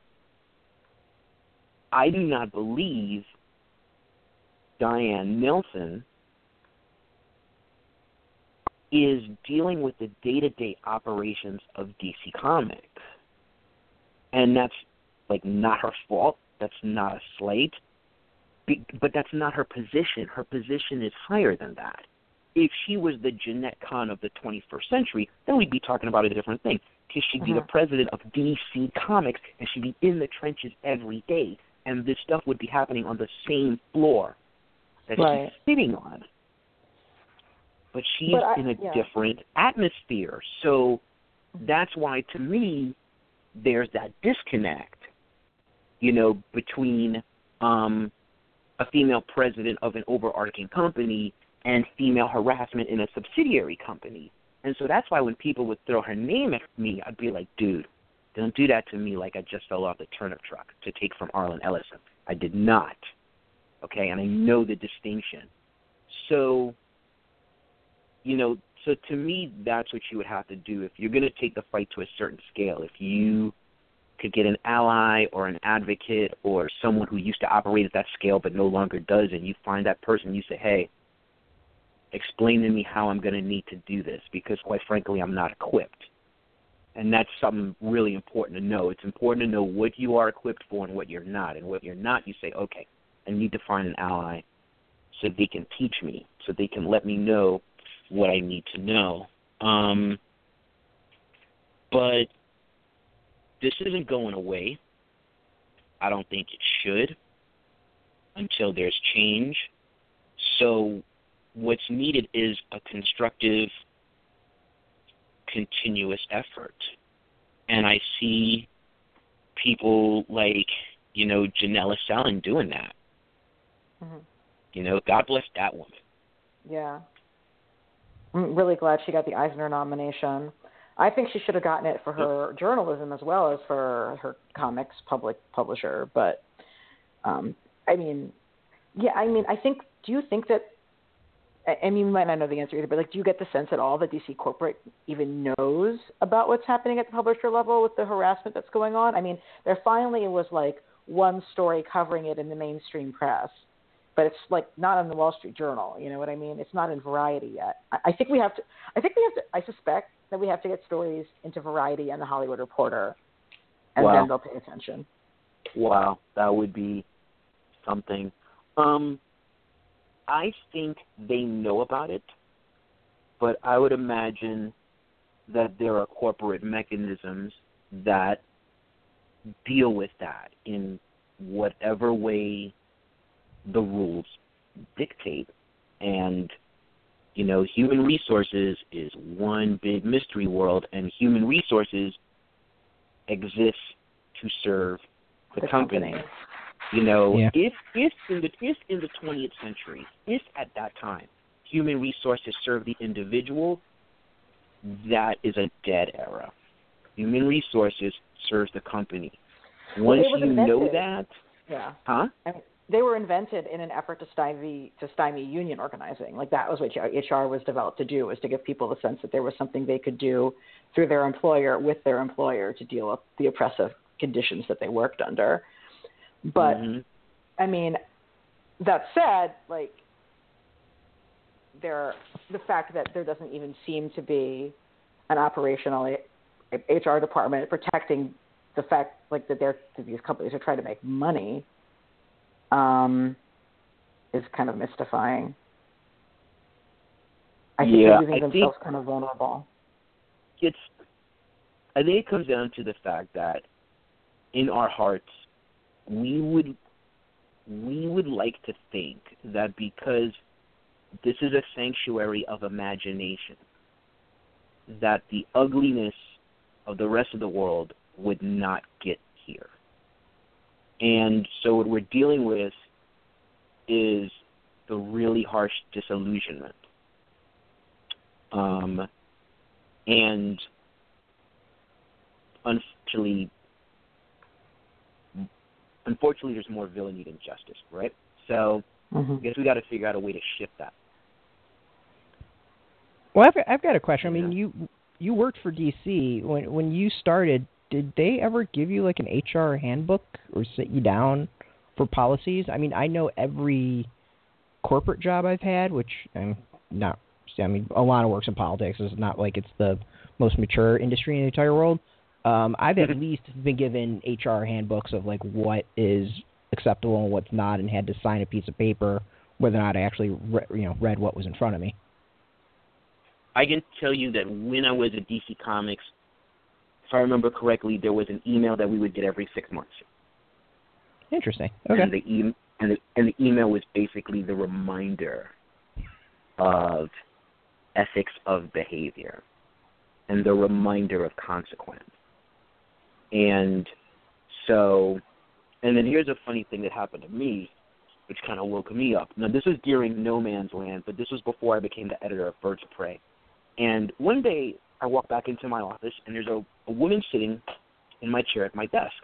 I do not believe Diane Nelson is dealing with the day-to-day operations of DC Comics. And that's like not her fault. That's not a slight. But that's not her position. Her position is higher than that. If she was the Jenette Kahn of the 21st century, then we'd be talking about a different thing. Because she'd be uh-huh. the president of DC Comics, and she'd be in the trenches every day, and this stuff would be happening on the same floor that right. she's sitting on but she's but I, in a yeah. different atmosphere. So that's why, to me, there's that disconnect, you know, between um, a female president of an overarching company and female harassment in a subsidiary company. And so that's why when people would throw her name at me, I'd be like, dude, don't do that to me like I just fell off the turnip truck to take from Harlan Ellison. I did not. Okay, and I know the distinction. So you know, so to me, that's what you would have to do if you're going to take the fight to a certain scale. If you could get an ally or an advocate or someone who used to operate at that scale but no longer does, and you find that person, you say, hey, explain to me how I'm going to need to do this because, quite frankly, I'm not equipped. And that's something really important to know. It's important to know what you are equipped for and what you're not. And what you're not, you say, okay, I need to find an ally so they can teach me, so they can let me know what I need to know. Um, but this isn't going away. I don't think it should until there's change. So, what's needed is a constructive, continuous effort. And I see people like, you know, Janelle Asselin doing that. Mm-hmm. You know, God bless that woman. Yeah. I'm really glad she got the Eisner nomination. I think she should have gotten it for her journalism as well as for her comics public publisher. But um, I mean, yeah, I mean, I think. Do you think that? I mean, you might not know the answer either, but like, do you get the sense at all that DC corporate even knows about what's happening at the publisher level with the harassment that's going on? I mean, there finally was like one story covering it in the mainstream press but it's like not on the Wall Street Journal. You know what I mean? It's not in Variety yet. I, I think we have to. I think we have to. I suspect that we have to get stories into Variety and the Hollywood Reporter, and wow. then they'll pay attention. Wow, that would be something. Um, I think they know about it, but I would imagine that there are corporate mechanisms that deal with that in whatever way the rules dictate. And, you know, human resources is one big mystery world, and human resources exists to serve the, the company. company. You know, yeah. if if in the if in the twentieth century, if at that time human resources serve the individual, that is a dead era. Human resources serves the company. Once well, you invented. know that, yeah, huh? I mean, they were invented in an effort to stymie to stymie union organizing. Like that was what HR was developed to do, was to give people the sense that there was something they could do through their employer with their employer to deal with the oppressive conditions that they worked under. But mm-hmm. I mean, that said, like there, the fact that there doesn't even seem to be an operational HR department protecting the fact like that they're that these companies are trying to make money um, is kind of mystifying. I think yeah, they're leaving I themselves kind of vulnerable. It's I think it comes down to the fact that in our hearts we would we would like to think that because this is a sanctuary of imagination that the ugliness of the rest of the world would not get here. And so what we're dealing with is the really harsh disillusionment. Um, and unfortunately, unfortunately, there's more villainy than justice, right? So mm-hmm. I guess we got to figure out a way to shift that. Well, I've, I've got a question. I mean, you you worked for DC when when you started. Did they ever give you like an HR handbook or sit you down for policies? I mean, I know every corporate job I've had, which I'm not. I mean, a lot of works in politics is not like it's the most mature industry in the entire world. Um, I've at least been given HR handbooks of like what is acceptable and what's not, and had to sign a piece of paper whether or not I actually re- you know read what was in front of me. I can tell you that when I was at DC Comics, if I remember correctly, there was an email that we would get every six months. Interesting. Okay. And the, e- and the, and the email was basically the reminder of ethics of behavior and the reminder of consequence. And so, and then here's a funny thing that happened to me, which kind of woke me up. Now, this was during No Man's Land, but this was before I became the editor of Birds of Prey. And one day, I walk back into my office, and there's a, a woman sitting in my chair at my desk.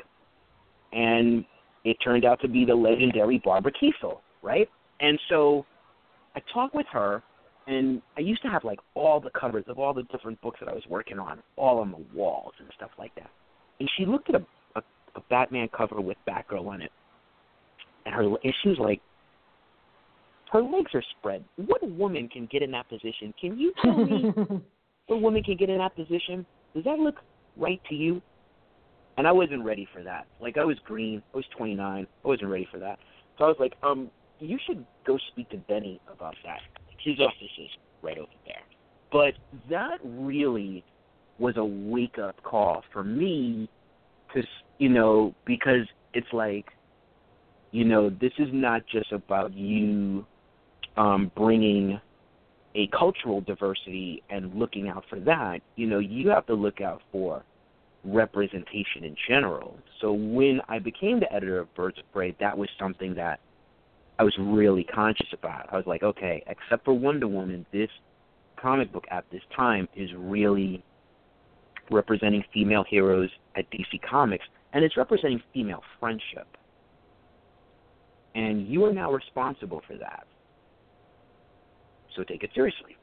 And it turned out to be the legendary Barbara Kesel, right? And so I talk with her, and I used to have like all the covers of all the different books that I was working on, all on the walls and stuff like that. And she looked at a, a, a Batman cover with Batgirl on it, and her and she was like, her legs are spread. What woman can get in that position? Can you tell me what woman can get in that position? Does that look right to you? And I wasn't ready for that. Like I was green. I was 29. I wasn't ready for that. So I was like, um, you should go speak to Benny about that. His office is right over there. But that really was a wake up call for me, because you know, because it's like, you know, this is not just about you um, bringing a cultural diversity and looking out for that, you know, you have to look out for representation in general. So when I became the editor of Birds of Prey, that was something that I was really conscious about. I was like, okay, except for Wonder Woman, this comic book at this time is really representing female heroes at DC Comics, and it's representing female friendship. And you are now responsible for that so take it seriously.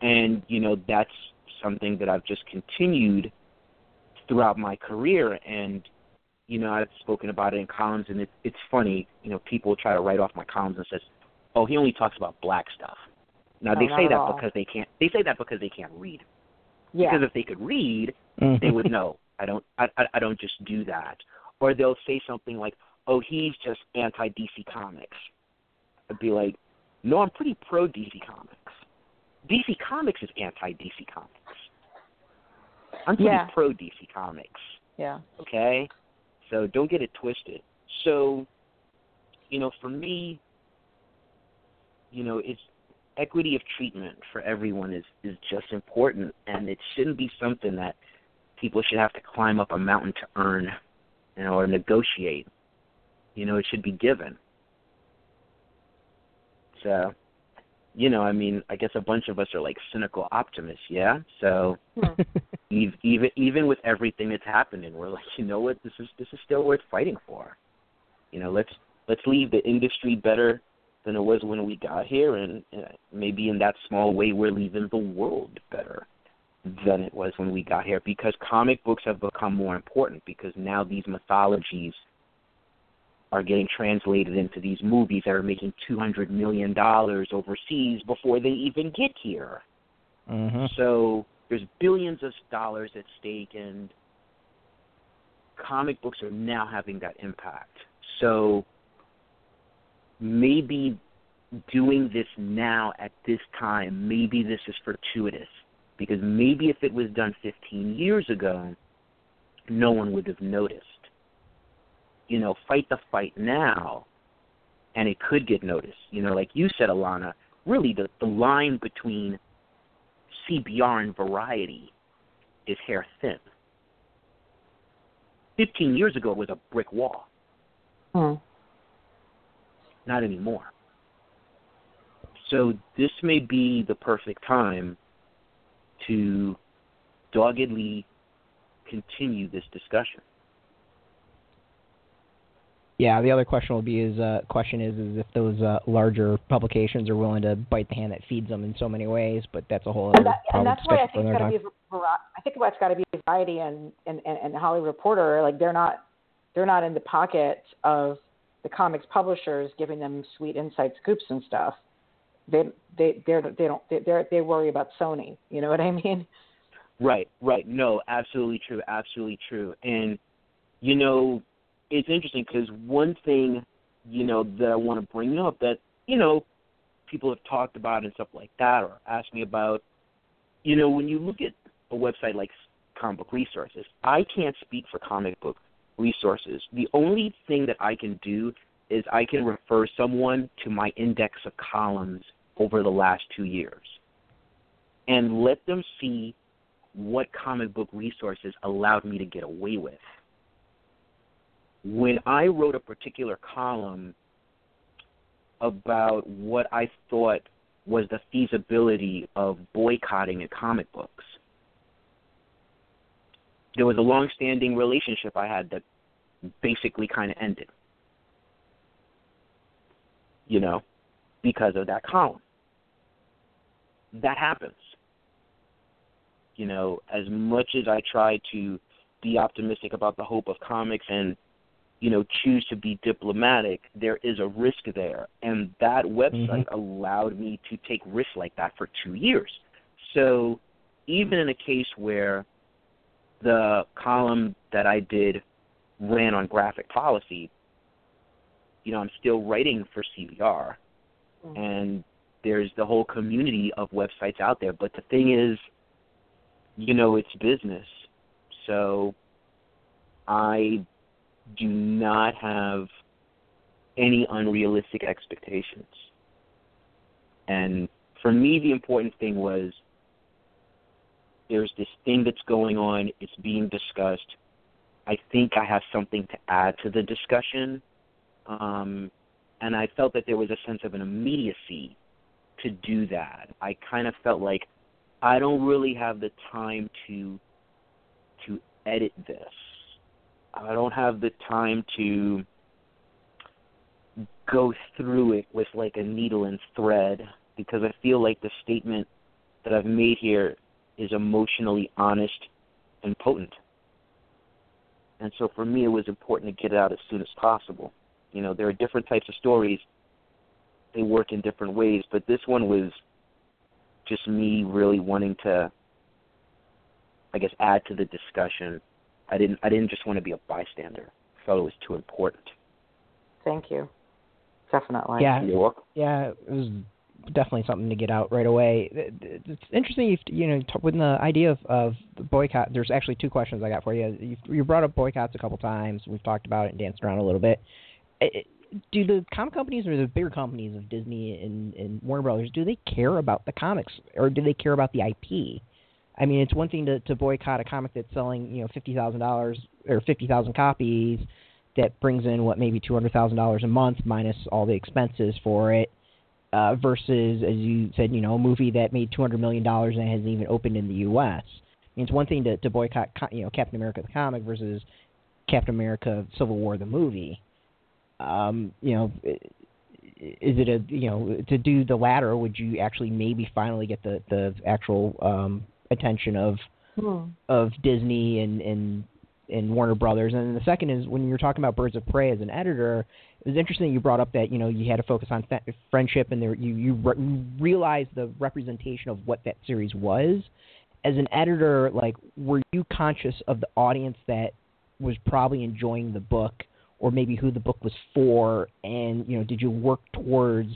And, you know, that's something that I've just continued throughout my career. And, you know, I've spoken about it in columns, and it, it's funny, you know, people try to write off my columns and says, oh, he only talks about black stuff. Now, they say that all. because they can't, they say that because they can't read. Yeah. Because if they could read, Mm-hmm. they would know. I don't, I, I, I don't just do that. Or they'll say something like, oh, he's just anti DC Comics. I'd be like, no, I'm pretty pro DC Comics. DC Comics is anti DC Comics. I'm pretty yeah. pro DC Comics. Yeah. Okay? So don't get it twisted. So, you know, for me, you know, it's equity of treatment for everyone is is just important and it shouldn't be something that people should have to climb up a mountain to earn you know, or negotiate. You know, it should be given. So, you know, I mean, I guess a bunch of us are like cynical optimists, yeah. So, Hmm. even even with everything that's happening, we're like, you know what, this is this is still worth fighting for. You know, let's let's leave the industry better than it was when we got here, and uh, maybe in that small way, we're leaving the world better than it was when we got here because comic books have become more important because now these mythologies are getting translated into these movies that are making two hundred million dollars overseas before they even get here. Mm-hmm. So there's billions of dollars at stake, and comic books are now having that impact. So maybe doing this now at this time, maybe this is fortuitous. Because maybe if it was done 15 years ago, no one would have noticed. You know, fight the fight now, and it could get noticed. You know, like you said, Elana, really the, the line between CBR and variety is hair thin. 15 years ago, it was a brick wall. Hmm. Not anymore. So this may be the perfect time to doggedly continue this discussion. Yeah, the other question will be is uh, question is is if those uh, larger publications are willing to bite the hand that feeds them in so many ways, but that's a whole other and, that, and that's why I think it's got to be a vari- I think what's got to be variety and, and and and Hollywood Reporter like they're not they're not in the pocket of the comics publishers giving them sweet inside scoops and stuff. They they they're they don't they they're, they worry about Sony. You know what I mean? Right, right. No, absolutely true, absolutely true. And you know, it's interesting because one thing you know that I want to bring up that you know people have talked about and stuff like that, or asked me about. You know, when you look at a website like Comic Book Resources, I can't speak for comic book resources. The only thing that I can do is I can refer someone to my index of columns over the last two years and let them see what comic book resources allowed me to get away with. When I wrote a particular column about what I thought was the feasibility of boycotting in comic books, there was a long standing relationship I had that basically kind of ended. You know, because of that column. That happens. You know, as much as I try to be optimistic about the hope of comics and, you know, choose to be diplomatic, there is a risk there. And that website Mhm. allowed me to take risks like that for two years. So even in a case where the column that I did ran on graphic policy, you know, I'm still writing for CBR, Mm-hmm. and there's the whole community of websites out there. But the thing is, you know, it's business, so I do not have any unrealistic expectations. And for me, the important thing was there's this thing that's going on, it's being discussed. I think I have something to add to the discussion. Um, and I felt that there was a sense of an immediacy to do that. I kind of felt like I don't really have the time to to edit this. I don't have the time to go through it with like a needle and thread because I feel like the statement that I've made here is emotionally honest and potent. And so for me, it was important to get it out as soon as possible. You know, there are different types of stories. They work in different ways, but this one was just me really wanting to, I guess, add to the discussion. I didn't. I didn't just want to be a bystander. I felt it was too important. Thank you. Definitely. Yeah, You're welcome. yeah, it was definitely something to get out right away. It- it- It's interesting, if, you know, with the idea of, of the boycott. There's actually two questions I got for you. You, you brought up boycotts a couple times. We've talked about it and danced around a little bit. It- it- do the comic companies or the bigger companies of Disney and, and Warner Brothers do they care about the comics or do they care about the IP? I mean, it's one thing to, to boycott a comic that's selling, you know, fifty thousand dollars or fifty thousand copies that brings in what maybe two hundred thousand dollars a month minus all the expenses for it, uh, versus as you said, you know, a movie that made two hundred million dollars and hasn't even opened in the U.S. I mean, it's one thing to, to boycott, you know, Captain America the comic versus Captain America Civil War the movie. Um, you know, i- is it a you know to do the latter? Would you actually maybe finally get the the actual um, attention of Hmm. of Disney and and and Warner Brothers. And then the second is when you're talking about Birds of Prey as an editor, it was interesting you brought up that you know you had to focus on fe- friendship and there you you, re- you realized the representation of what that series was. As an editor, like were you conscious of the audience that was probably enjoying the book or maybe who the book was for, and you know, did you work towards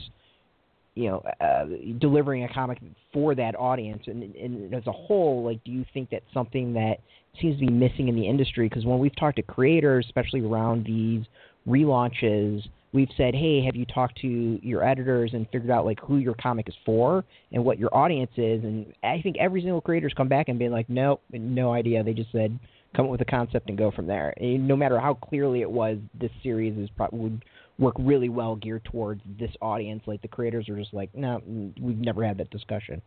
you know uh, delivering a comic for that audience? And, and as a whole, like, do you think that's something that seems to be missing in the industry? Because when we've talked to creators, especially around these relaunches, we've said, "Hey, have you talked to your editors and figured out like who your comic is for and what your audience is?" And I think every single creator's come back and been like, "Nope, no idea." They just said, "Come up with a concept and go from there." And no matter how clearly it was, this series is pro- would work really well geared towards this audience. Like the creators are just like, "No, we've never had that discussion."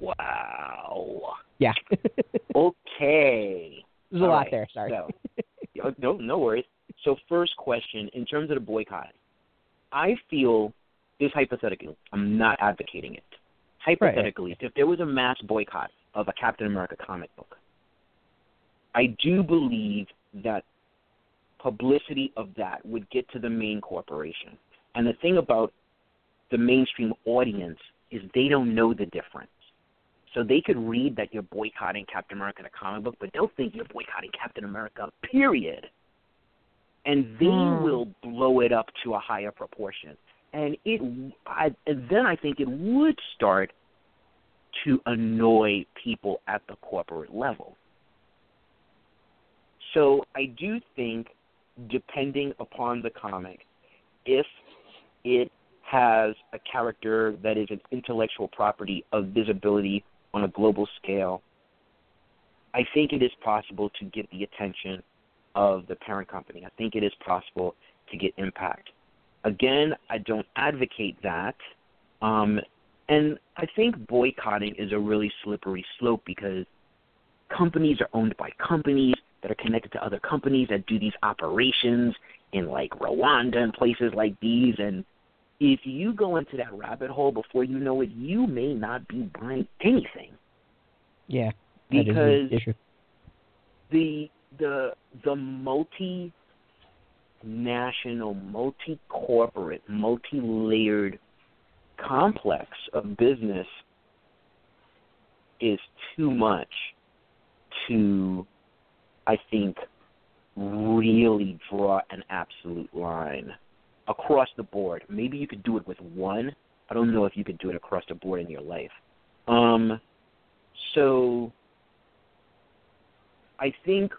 Wow. Yeah. okay. There's a All lot right, there. Sorry. So, oh, no, no worries. So, first question in terms of the boycott, I feel this hypothetically. I'm not advocating it. Hypothetically, if there was a mass boycott of a Captain America comic book, I do believe that publicity of that would get to the main corporation. And the thing about the mainstream audience is they don't know the difference. So they could read that you're boycotting Captain America the comic book, but they'll think you're boycotting Captain America, period. And they Hmm. will blow it up to a higher proportion. And it, I, and then I think it would start to annoy people at the corporate level. So I do think, depending upon the comic, if it has a character that is an intellectual property of visibility on a global scale, I think it is possible to get the attention of the parent company. I think it is possible to get impact. Again, I don't advocate that. Um, and I think boycotting is a really slippery slope because companies are owned by companies that are connected to other companies that do these operations in like Rwanda and places like these and if you go into that rabbit hole before you know it, you may not be buying anything Yeah. because the the the the multi national, multi corporate, multi layered complex of business is too much to I think really draw an absolute line across the board. Maybe you could do it with one. I don't know if you could do it across the board in your life. Um so I think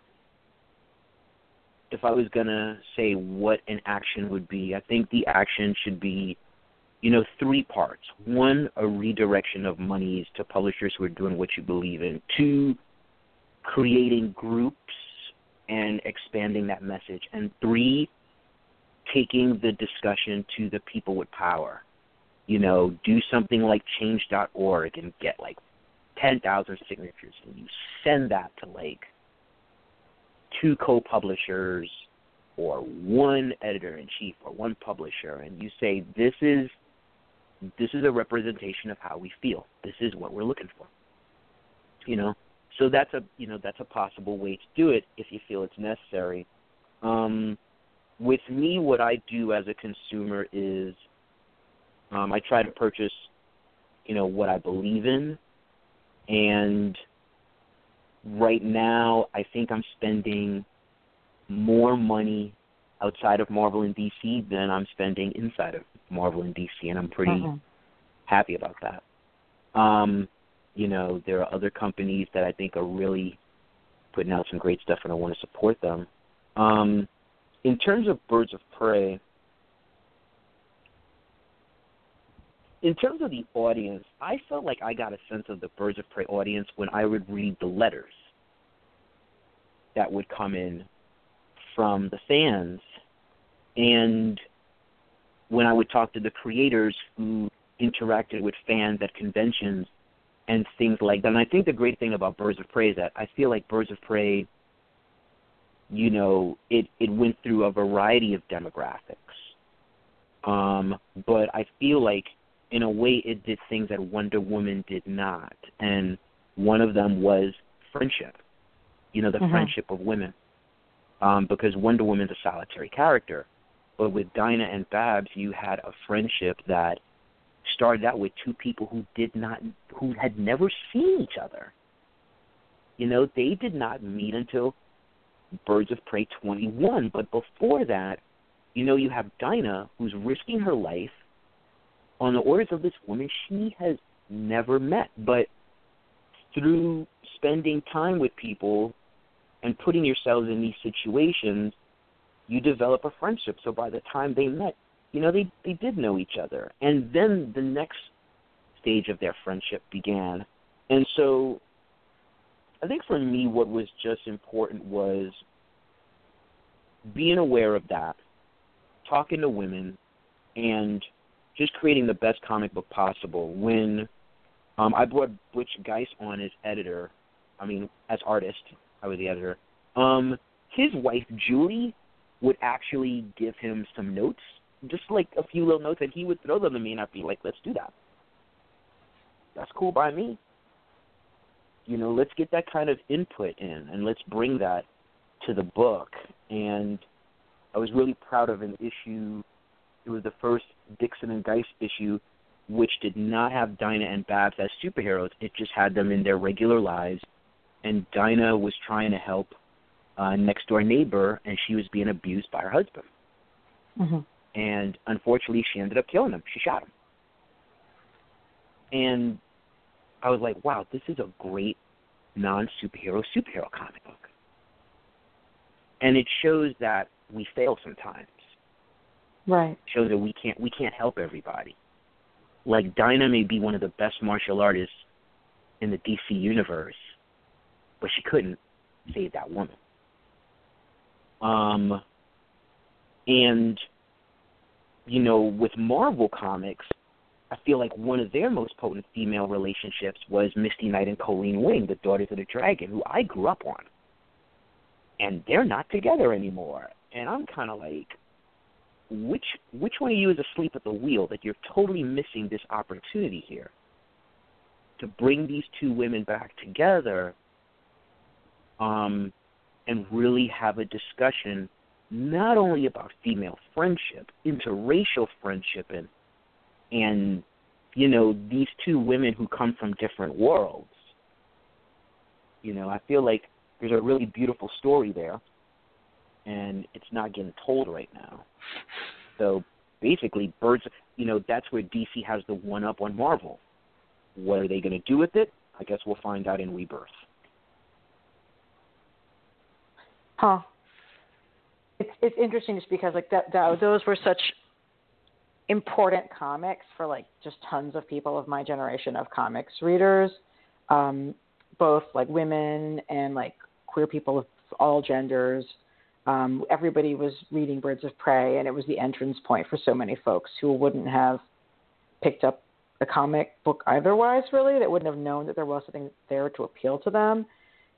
if I was gonna say what an action would be, I think the action should be, you know, three parts. One, a redirection of monies to publishers who are doing what you believe in. Two, creating groups and expanding that message. And three, taking the discussion to the people with power. You know, do something like change.org and get like 10,000 signatures. And you send that to like two co-publishers or one editor in chief or one publisher. And you say this is this is a representation of how we feel. This is what we're looking for. You know so that's a you know that's a possible way to do it if you feel it's necessary um with me what i do as a consumer is um i try to purchase you know what i believe in and right now I think I'm spending more money outside of Marvel and DC than I'm spending inside of Marvel and DC and I'm pretty Mhm. happy about that. Um, you know, there are other companies that I think are really putting out some great stuff and I want to support them. Um, in terms of Birds of Prey, in terms of the audience, I felt like I got a sense of the Birds of Prey audience when I would read the letters that would come in from the fans. And when I would talk to the creators who interacted with fans at conventions and things like that. And I think the great thing about Birds of Prey is that I feel like Birds of Prey, you know, it, it went through a variety of demographics. Um, but I feel like in a way it did things that Wonder Woman did not. And one of them was friendship. You know, the Mhm. friendship of women. Um, because Wonder Woman's a solitary character. But with Dinah and Babs you had a friendship that started out with two people who did not who had never seen each other. You know, they did not meet until Birds of Prey 21. But before that, you know, you have Dinah who's risking her life on the orders of this woman she has never met. But through spending time with people and putting yourselves in these situations, you develop a friendship. So by the time they met, you know, they they did know each other. And then the next stage of their friendship began. And so I think for me what was just important was being aware of that, talking to women and just creating the best comic book possible. When um, I brought Butch Guice on as editor, I mean as artist, I was the editor. Um, his wife Julie would actually give him some notes, just like a few little notes, and he would throw them to me, and I'd be like, "Let's do that." That's cool by me. You know, let's get that kind of input in, and let's bring that to the book. And I was really proud of an issue. It was the first Dixon and Guice issue, which did not have Dinah and Babs as superheroes. It just had them in their regular lives, and Dinah was trying to help uh, next door neighbor, and she was being abused by her husband. Mm-hmm. And unfortunately, she ended up killing him. She shot him. And I was like, wow, this is a great non superhero superhero comic book. And it shows that we fail sometimes. Right. It shows that we can't we can't help everybody. Like Dinah may be one of the best martial artists in the DC universe, but she couldn't save that woman. Um, and you know, with Marvel Comics, I feel like one of their most potent female relationships was Misty Knight and Colleen Wing, the Daughters of the Dragon, who I grew up on. And they're not together anymore. And I'm kind of like, which which one of you is asleep at the wheel that you're totally missing this opportunity here to bring these two women back together um, and really have a discussion not only about female friendship, interracial friendship, and and you know these two women who come from different worlds. You know, I feel like there's a really beautiful story there, and it's not getting told right now. So basically, birds. You know, that's where DC has the one up on Marvel. What are they going to do with it? I guess we'll find out in Rebirth. Huh. It's it's interesting just because like that, that those were such important comics for like just tons of people of my generation of comics readers, um, both like women and like queer people of all genders. Um, everybody was reading Birds of Prey, and it was the entrance point for so many folks who wouldn't have picked up a comic book otherwise, really, that wouldn't have known that there was something there to appeal to them.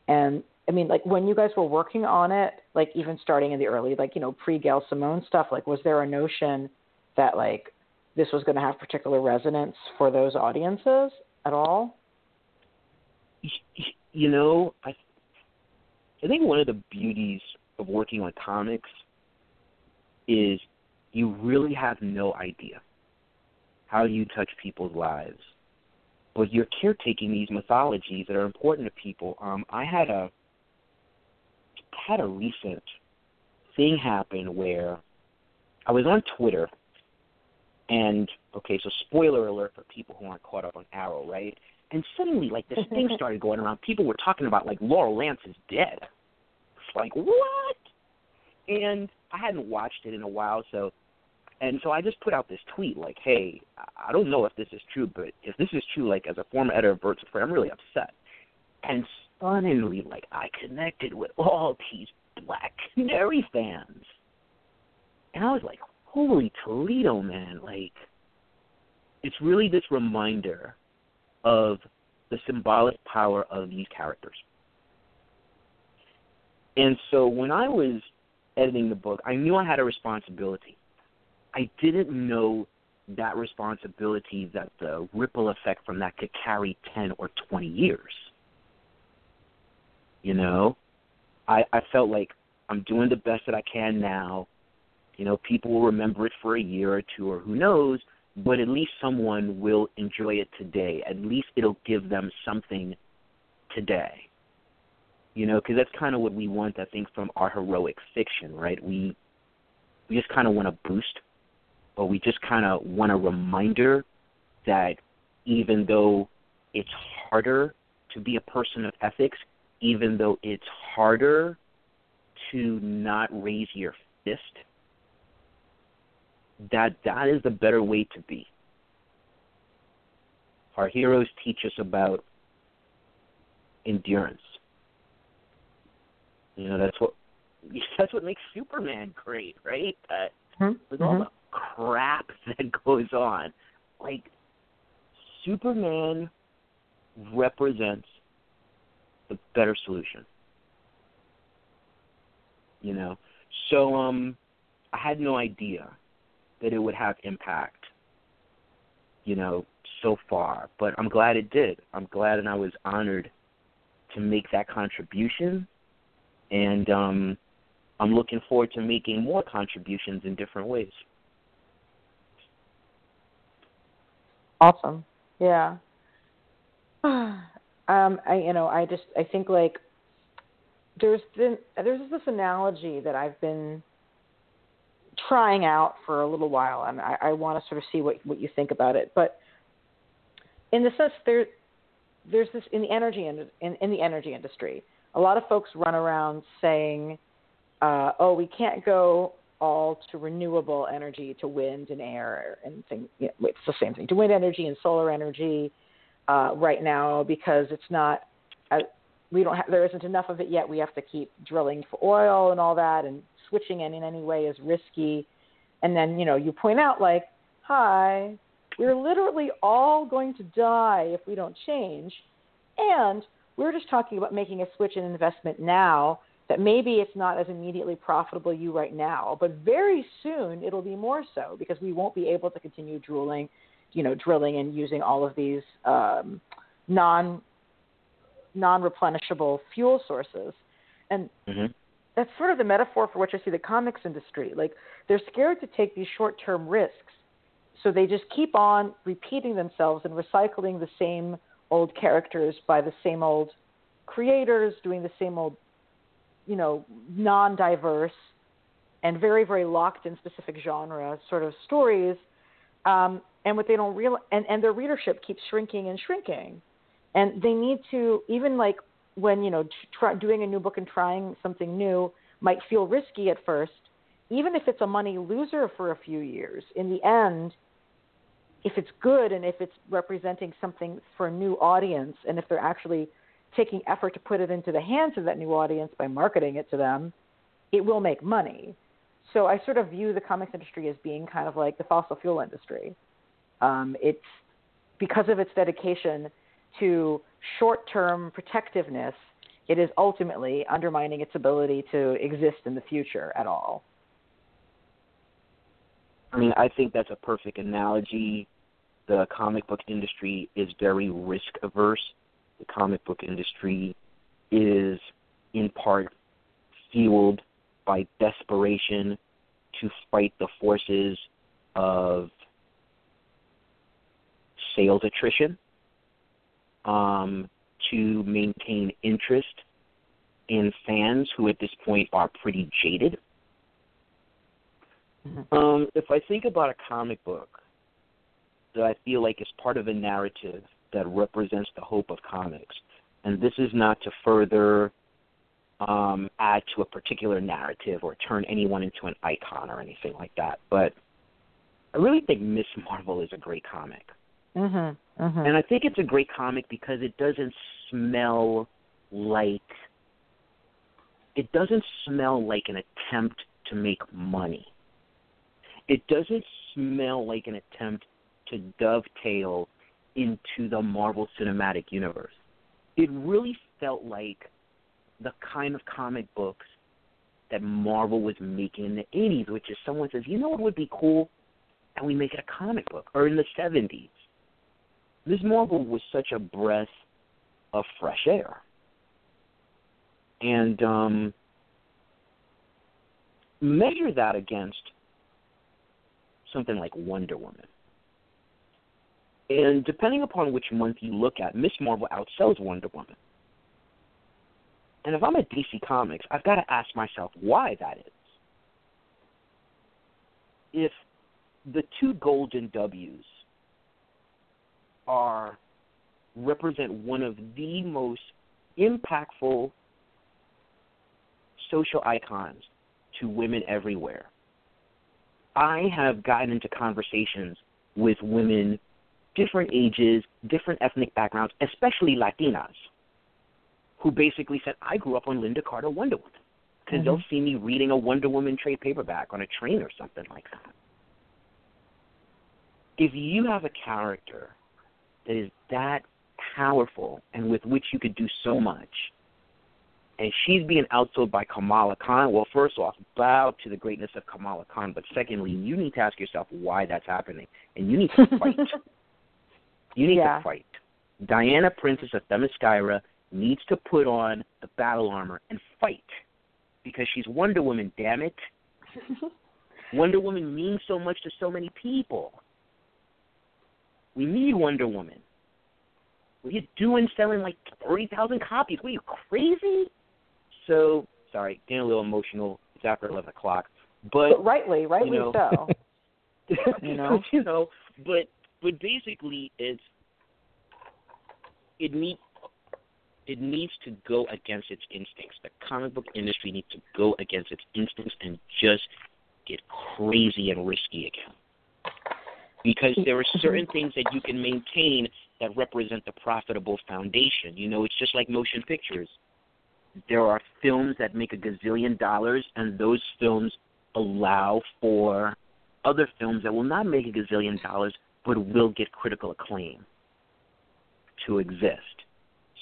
And I mean, like when you guys were working on it, like even starting in the early, like you know, pre Gail Simone stuff, like was there a notion that like this was going to have particular resonance for those audiences at all? You know, I I think one of the beauties of working on comics is you really have no idea how you touch people's lives, but you're caretaking these mythologies that are important to people. Um, I had a had a recent thing happen where I was on Twitter and okay, so spoiler alert for people who aren't caught up on Arrow, right? And suddenly like this thing started going around. People were talking about like Laurel Lance is dead. It's like, what? And I hadn't watched it in a while, so and so I just put out this tweet like, "Hey, I don't know if this is true, but if this is true, like as a former editor of Birds of Prey, I'm really upset." And stunningly, like I connected with all these Black Canary fans, and I was like, "Holy Toledo, man!" Like, it's really this reminder of the symbolic power of these characters. And so when I was editing the book, I knew I had a responsibility I didn't know that responsibility that the ripple effect from that could carry 10 or 20 years. You know, I I felt like I'm doing the best that I can now. You know, people will remember it for a year or two or who knows, but at least someone will enjoy it today. At least it'll give them something today. You know, because that's kind of what we want, I think, from our heroic fiction, right? We we just kind of want a boost, or we just kind of want a reminder that even though it's harder to be a person of ethics, even though it's harder to not raise your fist, that that is the better way to be. Our heroes teach us about endurance. You know, that's what that's what makes Superman great, right? Uh, mm-hmm. With all the crap that goes on, like Superman represents the better solution. You know, so um, I had no idea that it would have impact. You know, so far, but I'm glad it did. I'm glad and I was honored to make that contribution, and um, I'm looking forward to making more contributions in different ways. Awesome. Yeah. um, I you know I just I think like there's been there's this analogy that I've been trying out for a little while, and I, I want to sort of see what what you think about it. But in the sense there there's this in the energy in, in, in the energy industry, a lot of folks run around saying, uh, "Oh, we can't go all to renewable energy, to wind and air, and things. You know, it's the same thing to wind energy and solar energy uh, right now because it's not. Uh, we don't have, there isn't enough of it yet. We have to keep drilling for oil and all that, and switching in in any way is risky. And then you know you point out like, hi, we're literally all going to die if we don't change. And we're just talking about making a switch in investment now that maybe it's not as immediately profitable you right now, but very soon it'll be more so because we won't be able to continue drilling, you know, drilling and using all of these um, non non replenishable fuel sources. And mm-hmm. that's sort of the metaphor for which I see the comics industry. Like they're scared to take these short term risks so they just keep on repeating themselves and recycling the same old characters by the same old creators, doing the same old, you know, non diverse and very, very locked in specific genre sort of stories. Um, and what they don't real and, and their readership keeps shrinking and shrinking. And they need to even like when you know try, doing a new book and trying something new might feel risky at first, even if it's a money loser for a few years. In the end, if it's good and if it's representing something for a new audience and if they're actually taking effort to put it into the hands of that new audience by marketing it to them, it will make money. So I sort of view the comics industry as being kind of like the fossil fuel industry. Um, it's because of its dedication to short-term protectiveness, it is ultimately undermining its ability to exist in the future at all. I mean, I think that's a perfect analogy. The comic book industry is very risk averse. The comic book industry is, in part, fueled by desperation to fight the forces of sales attrition, um, to maintain interest in fans who at this point are pretty jaded Mm-hmm. Um, if I think about a comic book that I feel like is part of a narrative that represents the hope of comics, and this is not to further um, add to a particular narrative or turn anyone into an icon or anything like that, but I really think Miss Marvel is a great comic. Mm-hmm, mm-hmm. And I think it's a great comic because it doesn't smell like it doesn't smell like an attempt to make money it doesn't smell like an attempt to dovetail into the Marvel Cinematic Universe. It really felt like the kind of comic books that Marvel was making in the 80s, which is someone says, you know what would be cool? And we make it a comic book. Or in the 70s. Ms. Marvel was such a breath of fresh air. And um, measure that against something like Wonder Woman. And depending upon which month you look at, Miss Marvel outsells Wonder Woman. And if I'm at DC Comics, I've got to ask myself why that is. If the two golden W's are represent one of the most impactful social icons to women everywhere. I have gotten into conversations with women, different ages, different ethnic backgrounds, especially Latinas, who basically said, I grew up on Lynda Carter Wonder Woman. Because mm-hmm. they'll see me reading a Wonder Woman trade paperback on a train or something like that. If you have a character that is that powerful and with which you could do so much, and she's being outsold by Kamala Khan. Well, first off, bow to the greatness of Kamala Khan, but secondly, you need to ask yourself why that's happening, and you need to fight. you need yeah. to fight. Diana, Princess of Themyscira, needs to put on the battle armor and fight because she's Wonder Woman. Damn it! Wonder Woman means so much to so many people. We need Wonder Woman. What are you doing selling like 30,000 copies? What are you crazy? So, sorry, getting a little emotional. It's after 11 o'clock. But, but rightly, rightly you know, so. you know? you know, but but basically it's it needs it needs to go against its instincts. The comic book industry needs to go against its instincts and just get crazy and risky again. Because there are certain things that you can maintain that represent the profitable foundation. You know, it's just like motion pictures. There are films that make a gazillion dollars, and those films allow for other films that will not make a gazillion dollars but will get critical acclaim to exist.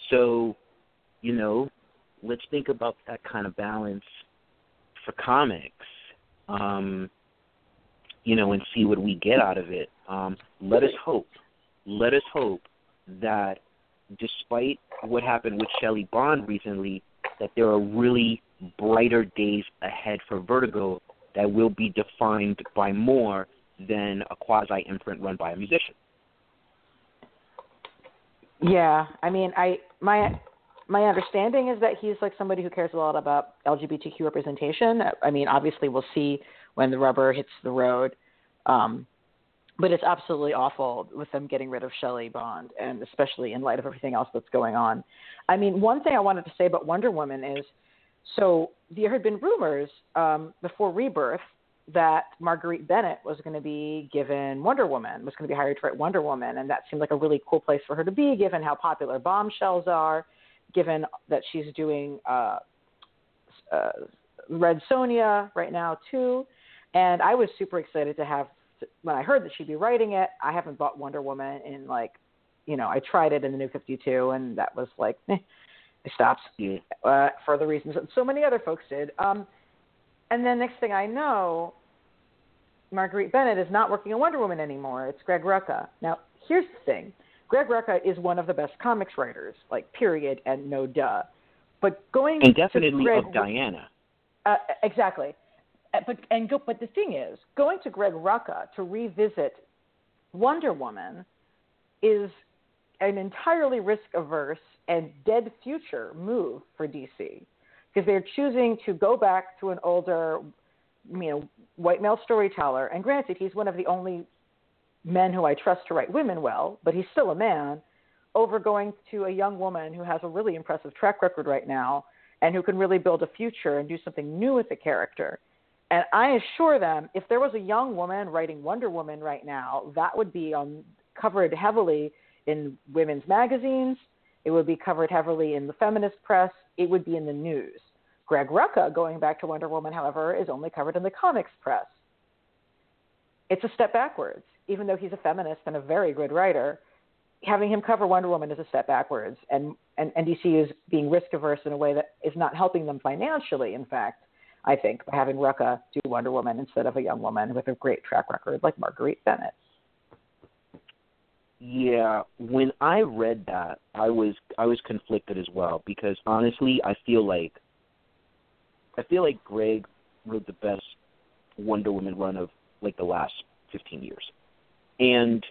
So, you know, let's think about that kind of balance for comics. Um, you know, and see what we get out of it. Um, let us hope let us hope that despite what happened with Shelly Bond recently, that there are really brighter days ahead for Vertigo that will be defined by more than a quasi imprint run by a musician. Yeah, I mean, I my my understanding is that he's like somebody who cares a lot about LGBTQ representation. I mean, obviously, we'll see when the rubber hits the road. Um, but it's absolutely awful with them getting rid of Shelly Bond, and especially in light of everything else that's going on. I mean, one thing I wanted to say about Wonder Woman is, so there had been rumors um, before Rebirth that Marguerite Bennett was going to be given Wonder Woman, was going to be hired to write Wonder Woman, and that seemed like a really cool place for her to be, given how popular bombshells are, given that she's doing uh, uh, Red Sonja right now too. And I was super excited to have when I heard that she'd be writing it, I haven't bought Wonder Woman in like, you know, I tried it in the New Fifty Two, and that was like, eh, I stopped yeah. uh, for the reasons that so many other folks did. Um, and then next thing I know, Marguerite Bennett is not working on Wonder Woman anymore. It's Greg Rucka. Now, here's the thing: Greg Rucka is one of the best comics writers, like period, and no duh. But going and definitely Greg, of Diana. Uh, exactly. Uh, but and go, but the thing is, going to Greg Rucka to revisit Wonder Woman is an entirely risk averse and dead future move for DC because they're choosing to go back to an older, you know, white male storyteller. And granted, he's one of the only men who I trust to write women well, but he's still a man. Over going to a young woman who has a really impressive track record right now and who can really build a future and do something new with the character. And I assure them, if there was a young woman writing Wonder Woman right now, that would be on covered heavily in women's magazines. It would be covered heavily in the feminist press. It would be in the news. Greg Rucka, going back to Wonder Woman, however, is only covered in the comics press. It's a step backwards, even though he's a feminist and a very good writer. Having him cover Wonder Woman is a step backwards, and, and, and DC is being risk averse in a way that is not helping them financially, in fact I think, by having Rucka do Wonder Woman instead of a young woman with a great track record like Marguerite Bennett. Yeah, when I read that, I was I was conflicted as well because honestly, I feel like I feel like Greg wrote the best Wonder Woman run of like the last 15 years. And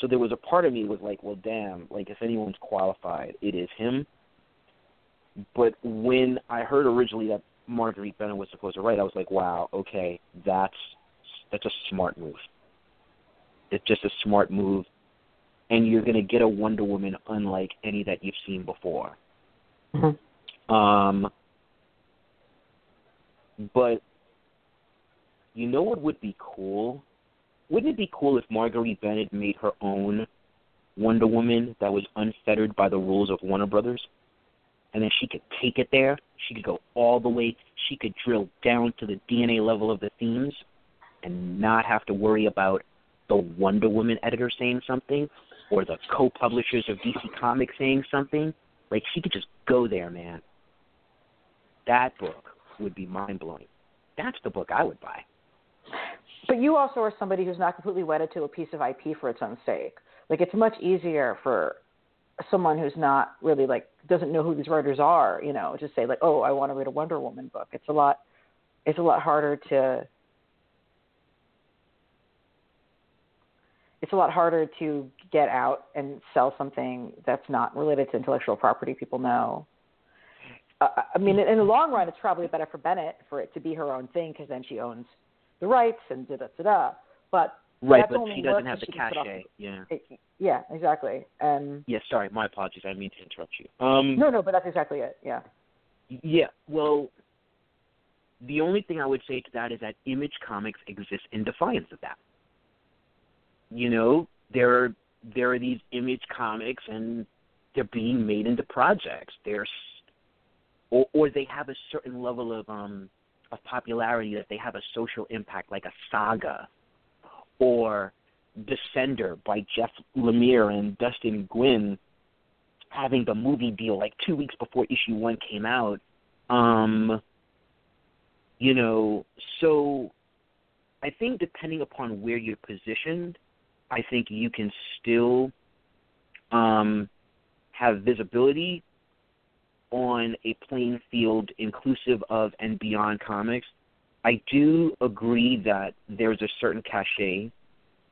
so there was a part of me was like, well damn, like if anyone's qualified, it is him. but when I heard originally that Marguerite Bennett was supposed to write, I was like, wow, okay, that's that's a smart move. It's just a smart move, and you're going to get a Wonder Woman unlike any that you've seen before. Mm-hmm. Um, but you know what would be cool? Wouldn't it be cool if Marguerite Bennett made her own Wonder Woman that was unfettered by the rules of Warner Brothers? And then she could take it there. She could go all the way. She could drill down to the DNA level of the themes and not have to worry about the Wonder Woman editor saying something or the co publishers of DC Comics saying something. Like, she could just go there, man. That book would be mind blowing. That's the book I would buy. But you also are somebody who's not completely wedded to a piece of IP for its own sake. Like it's much easier for someone who's not really like doesn't know who these writers are, you know, to say like, "Oh, I want to read a Wonder Woman book." It's a lot it's a lot harder to it's a lot harder to get out and sell something that's not related to intellectual property people know. Uh, I mean, in the long run, it's probably better for Bennett for it to be her own thing because then she owns the rights and da da da da. But right, but she doesn't have the cachet. Yeah. Yeah, exactly. Um, yeah, sorry, my apologies. I didn't mean to interrupt you. Um, no, no, but that's exactly it. Yeah. Yeah. Well, the only thing I would say to that is that Image Comics exists in defiance of that. You know, there are there are these Image Comics, and they're being made into projects. They're or, or they have a certain level of um of popularity that they have a social impact, like a saga, or Descender by Jeff Lemire and Dustin Nguyen having the movie deal like two weeks before issue one came out. Um, you know, so I think depending upon where you're positioned, I think you can still um, have visibility on a playing field inclusive of and beyond comics. I do agree that there's a certain cachet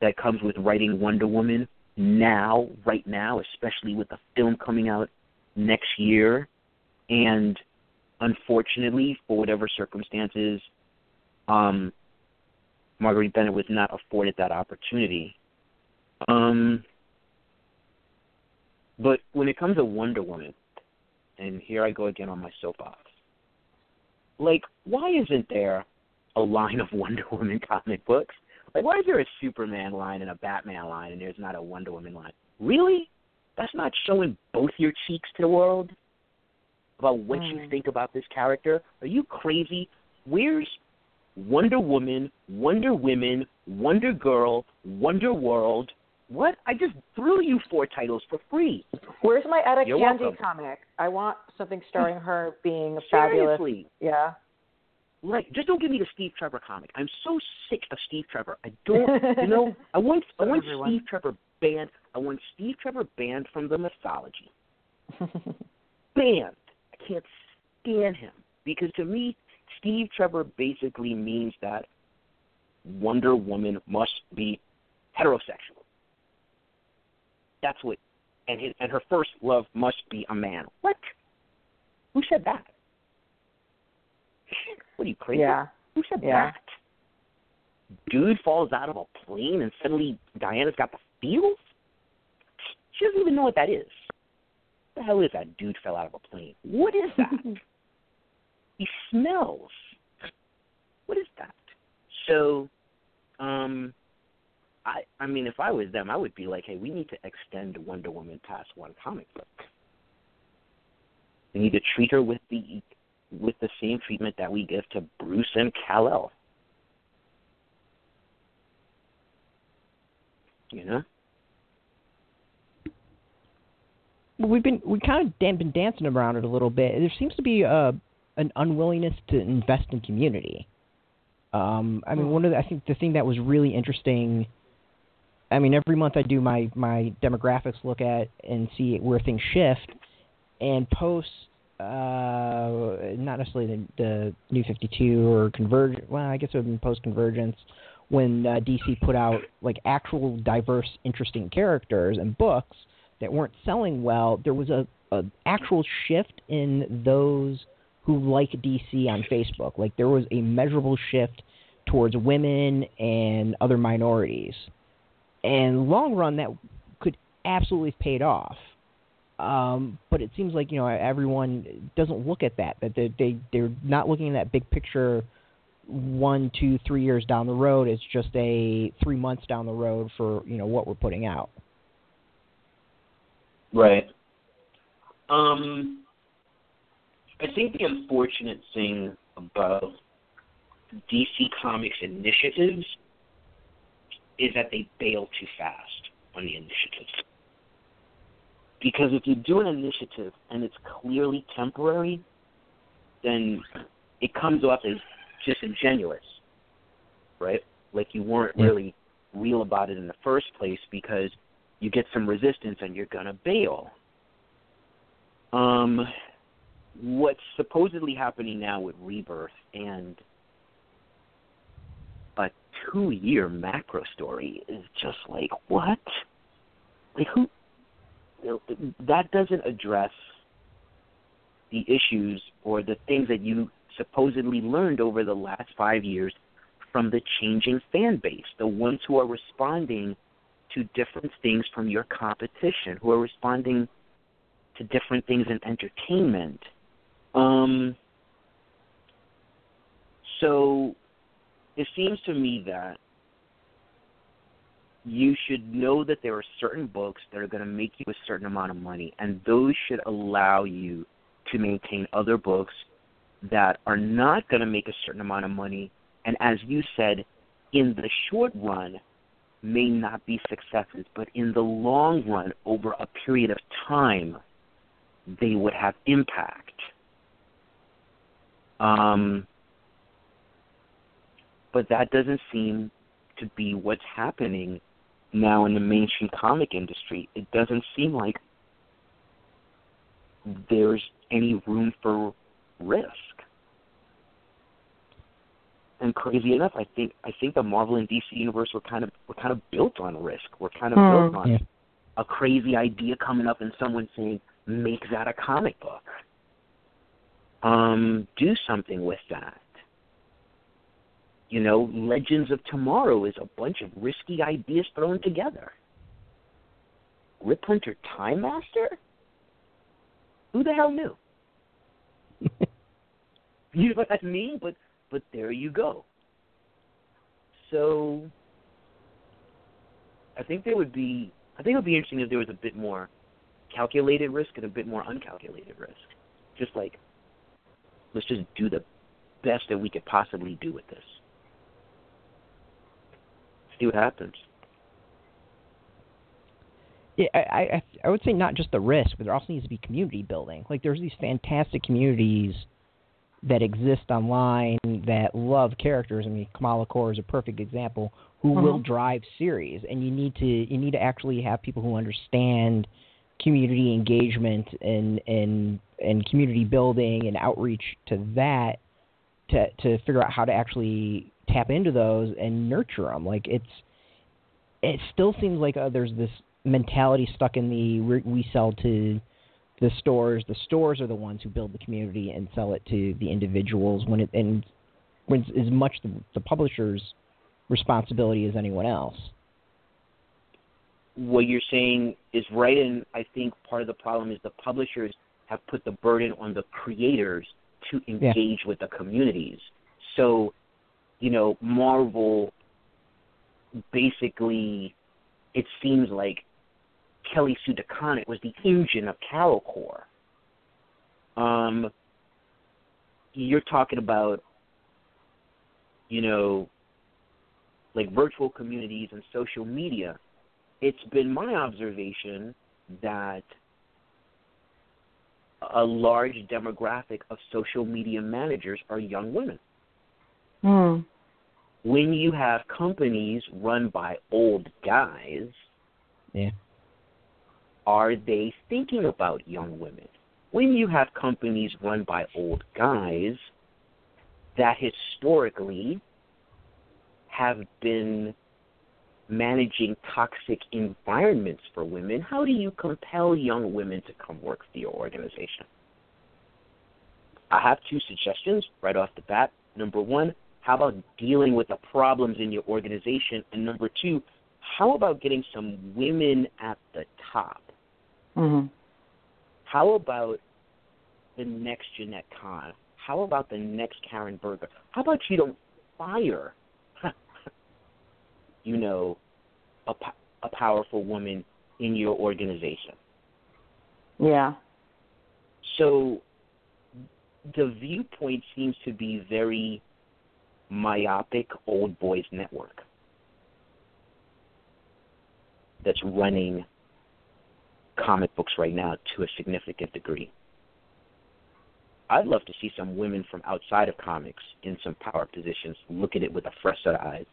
that comes with writing Wonder Woman now, right now, especially with the film coming out next year. And unfortunately, for whatever circumstances, um, Marguerite Bennett was not afforded that opportunity. Um, but when it comes to Wonder Woman, and here I go again on my soapbox. Like, why isn't there a line of Wonder Woman comic books? Like, why is there a Superman line and a Batman line, and there's not a Wonder Woman line? Really? That's not showing both your cheeks to the world about what mm. you think about this character? Are you crazy? Where's Wonder Woman, Wonder Women, Wonder Girl, Wonder World, what? I just threw you four titles for free. Where's my Etta You're Candy welcome. comic? I want something starring her being Seriously. fabulous. Yeah. Like, just don't give me the Steve Trevor comic. I'm so sick of Steve Trevor. I don't, you know, I want, I want Everyone. Steve Trevor banned. I want Steve Trevor banned from the mythology. banned. I can't stand him because to me, Steve Trevor basically means that Wonder Woman must be heterosexual. That's what, and his, and her first love must be a man. What? Who said that? What are you crazy? Yeah. Who said Yeah. that? Dude falls out of a plane and suddenly Diana's got the feels? She doesn't even know what that is. What the hell is that dude fell out of a plane? What is that? he smells. What is that? So, um, I I mean, if I was them, I would be like, hey, we need to extend Wonder Woman past one comic book. We need to treat her with the with the same treatment that we give to Bruce and Kal-El. You know? we've been we kind of dan- been dancing around it a little bit. There seems to be a an unwillingness to invest in community. Um, I mean, one of the, I think the thing that was really interesting. I mean, every month I do my my demographics look at and see where things shift, and post uh, not necessarily the, the New Fifty Two or Convergence. Well, I guess it would have been post Convergence when uh, DC put out like actual diverse, interesting characters and books that weren't selling well. There was a a actual shift in those who like DC on Facebook. Like there was a measurable shift towards women and other minorities. And long run that could absolutely have paid off. Um, but it seems like you know everyone doesn't look at that. That they, they they're not looking at that big picture, one, two, three years down the road. It's just a three months down the road for you know what we're putting out. Right. Um, I think the unfortunate thing about DC Comics initiatives is that they bail too fast on the initiatives. Because if you do an initiative and it's clearly temporary, then it comes off as disingenuous, right? Like you weren't really real about it in the first place because you get some resistance and you're gonna bail. Um, what's supposedly happening now with Rebirth and a two-year macro story is just like what? Like who? That doesn't address the issues or the things that you supposedly learned over the last five years from the changing fan base, the ones who are responding to different things from your competition, who are responding to different things in entertainment. Um, so it seems to me that you should know that there are certain books that are going to make you a certain amount of money, and those should allow you to maintain other books that are not going to make a certain amount of money, and as you said, in the short run, may not be successes, but in the long run, over a period of time, they would have impact. Um, but that doesn't seem to be what's happening now in the mainstream comic industry. It doesn't seem like there's any room for risk. And crazy enough, I think I think the Marvel and DC universe were kind of were kind of built on risk. We're kind of Hmm. built on Yeah. a crazy idea coming up and someone saying, "Make that a comic book." Um, do something with that. You know, Legends of Tomorrow is a bunch of risky ideas thrown together. Rip Hunter Time Master? Who the hell knew? you know what I mean? But but there you go. So I think there would be I think it would be interesting if there was a bit more calculated risk and a bit more uncalculated risk. Just like let's just do the best that we could possibly do with this. See what happens. Yeah, I, I I would say not just the risk, but there also needs to be community building. Like there's these fantastic communities that exist online that love characters. I mean, Kamala Korps is a perfect example who mm-hmm. will drive series, and you need to you need to actually have people who understand community engagement and and and community building and outreach to that to to figure out how to actually tap into those and nurture them. Like it's it still seems like uh, there's this mentality stuck in the we sell to the stores. The stores are the ones who build the community and sell it to the individuals. When it and when it's as much the, the publisher's responsibility as anyone else. What you're saying is right, and I think part of the problem is the publishers have put the burden on the creators to engage with the communities. So, you know, Marvel basically, it seems like Kelly Sue DeConnick was the engine of Carol Corps. Um, you're talking about, you know, like virtual communities and social media. It's been my observation that a large demographic of social media managers are young women. Hmm. When you have companies run by old guys, Yeah. are they thinking about young women? When you have companies run by old guys that historically have been managing toxic environments for women, how do you compel young women to come work for your organization? I have two suggestions right off the bat. Number one, how about dealing with the problems in your organization? And number two, how about getting some women at the top? Mm-hmm. How about the next Jenette Kahn? How about the next Karen Berger? How about you don't fire, you know, a, a powerful woman in your organization? Yeah. So the viewpoint seems to be very myopic old boys network that's running comic books right now to a significant degree. I'd love to see some women from outside of comics in some power positions look at it with a fresh set of eyes.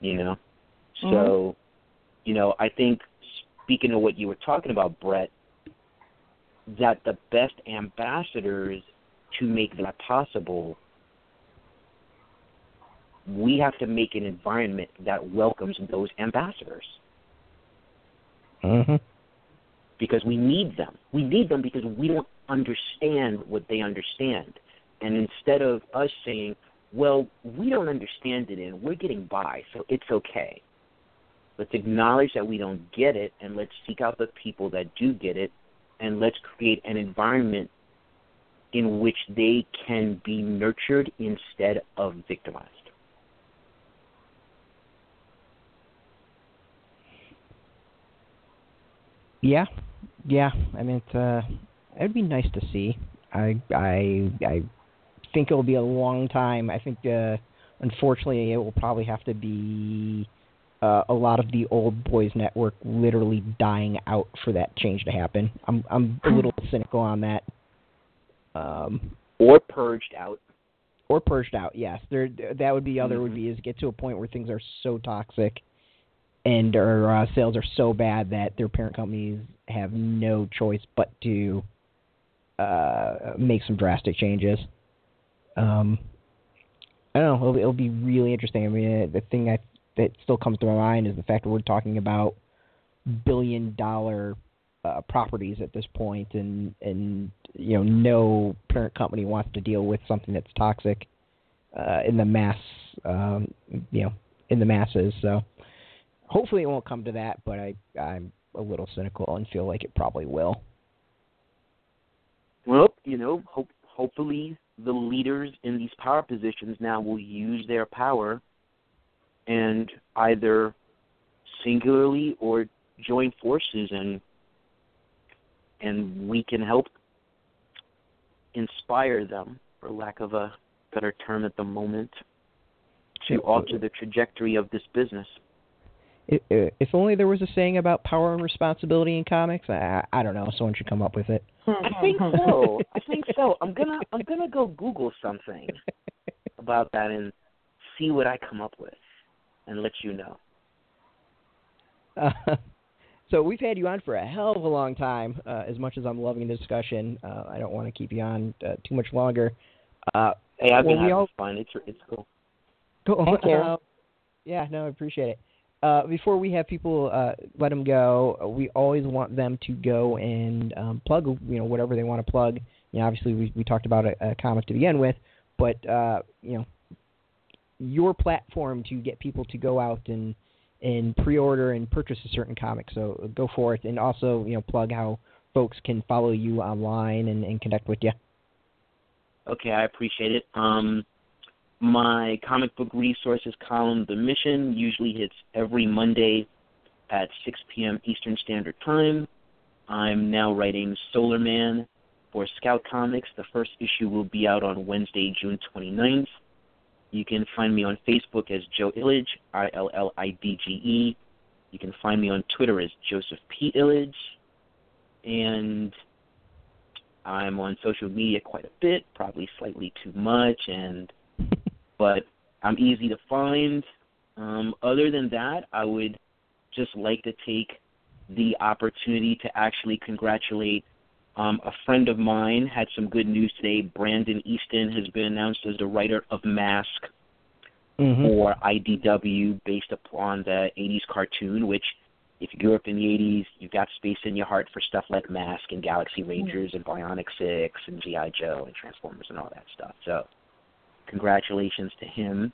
You know? Mm-hmm. So, you know, I think speaking of what you were talking about, Brett, that the best ambassadors to make that possible, we have to make an environment that welcomes those ambassadors. Mm-hmm. Because we need them. We need them because we don't understand what they understand. And instead of us saying, well, we don't understand it and we're getting by, so it's okay. Let's acknowledge that we don't get it and let's seek out the people that do get it and let's create an environment in which they can be nurtured instead of victimized. Yeah, yeah. I mean, it's, uh, it'd be nice to see. I, I, I think it'll be a long time. I think, uh, unfortunately, it will probably have to be uh, a lot of the old boys network literally dying out for that change to happen. I'm, I'm a little cynical on that. Um, or purged out. Or purged out. Yes, there. That would be other mm-hmm. would be is get to a point where things are so toxic and our uh, sales are so bad that their parent companies have no choice but to uh, make some drastic changes. Um, I don't know. It'll, it'll be really interesting. I mean, the thing that that still comes to my mind is the fact that we're talking about billion dollar uh, properties at this point, and and you know no parent company wants to deal with something that's toxic uh, in the mass, um, you know, in the masses. So hopefully it won't come to that, but I I'm a little cynical and feel like it probably will. Well, you know, hope hopefully the leaders in these power positions now will use their power and either singularly or join forces and and we can help inspire them for lack of a better term at the moment to alter the trajectory of this business if only there was a saying about power and responsibility in comics. I, I don't know. Someone should come up with it. I think so. I think so. I'm gonna I'm gonna go Google something about that and see what I come up with, and let you know. Uh, so we've had you on for a hell of a long time. Uh, as much as I'm loving the discussion, uh, I don't want to keep you on uh, too much longer. Uh, hey, I've been having all... fun. It's it's cool. Cool. Thank you. Uh, yeah, no, I appreciate it. Uh, before we have people uh, let them go, we always want them to go and um, plug, you know, whatever they want to plug. You know, obviously, we, we talked about a, a comic to begin with, but uh, you know, your platform to get people to go out and and pre-order and purchase a certain comic. So go for it, and also you know, plug how folks can follow you online and, and connect with you. Okay, I appreciate it. Um, my comic book resources column, The Mission, usually hits every Monday at 6 p.m. Eastern Standard Time. I'm now writing Solarman for Scout Comics. The first issue will be out on Wednesday, June 29th. You can find me on Facebook as Joe Illidge, I L L I D G E. You can find me on Twitter as Joseph P. Illidge. And I'm on social media quite a bit, probably slightly too much, and but I'm easy to find. Um, other than that, I would just like to take the opportunity to actually congratulate um, a friend of mine. Had some good news today. Brandon Easton has been announced as the writer of Mask. mm-hmm. or IDW based upon the 80s cartoon, which if you grew up in the 80s, you've got space in your heart for stuff like Mask and Galaxy Rangers and Bionic Six and G.I. Joe and Transformers and all that stuff. So, congratulations to him.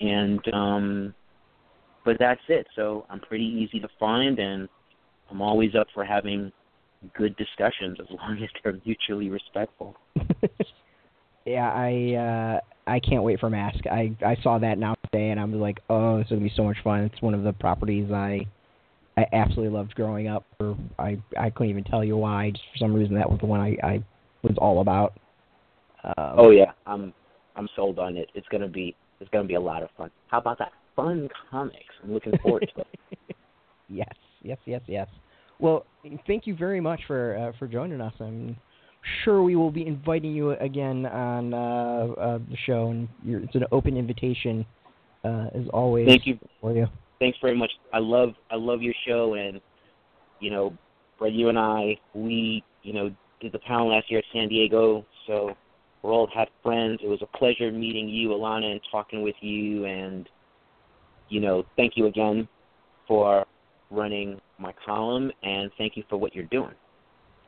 And, um, but that's it. So, I'm pretty easy to find, and I'm always up for having good discussions as long as they're mutually respectful. yeah, I uh I can't wait for Mask. I I saw that now today and I'm like, oh, this is gonna be so much fun. It's one of the properties I I absolutely loved growing up. Or I I couldn't even tell you why. Just for some reason, that was the one I I was all about. Um, oh yeah, I'm I'm sold on it. It's gonna be it's gonna be a lot of fun. How about that fun comics? I'm looking forward to it. yes, yes, yes, yes. Well, thank you very much for uh, for joining us. I'm sure we will be inviting you again on uh, uh, the show, and it's an open invitation uh, as always. Thank you for you thanks very much. I love I love your show, and you know, Brett, you and I, we you know did the panel last year at San Diego, so we're all had friends. It was a pleasure meeting you, Elana, and talking with you, and you know, thank you again for running my column, and thank you for what you're doing.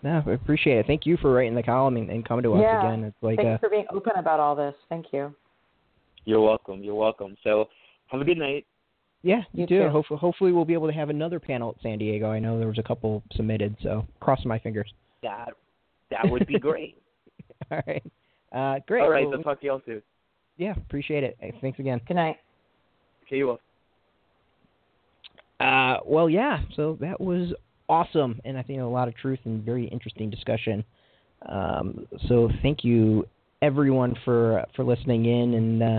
No, I appreciate it. Thank you for writing the column and, and coming to us yeah. again. It's like thanks a, for being open about all this. Thank you. You're welcome. You're welcome. So have a good night. Yeah, you, you do. Too. Hopefully, hopefully we'll be able to have another panel at San Diego. I know there was a couple submitted, so crossing my fingers. That that would be great. All right. Uh, great. All right. Well, I'll talk to y'all soon. Yeah, appreciate it. Thanks again. Good night. Okay, you will. Uh, well, yeah. So that was awesome, and I think a lot of truth and very interesting discussion. Um, so thank you everyone for for listening in and. Uh,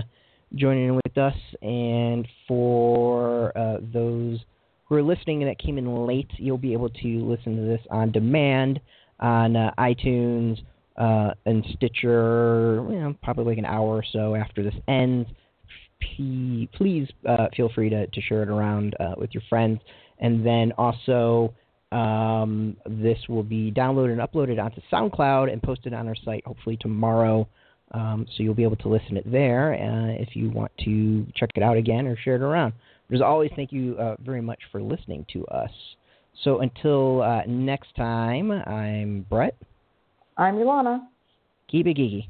joining in with us. And for uh, those who are listening and that came in late, you'll be able to listen to this on demand on uh, iTunes uh, and Stitcher, you know, probably like an hour or so after this ends. P- please uh, feel free to, to share it around uh, with your friends. And then also, um, this will be downloaded and uploaded onto SoundCloud and posted on our site hopefully tomorrow. Um, so you'll be able to listen it there uh, if you want to check it out again or share it around. But as always, thank you uh, very much for listening to us. So until uh, next time, I'm Brett. I'm Elana. Keep it geeky.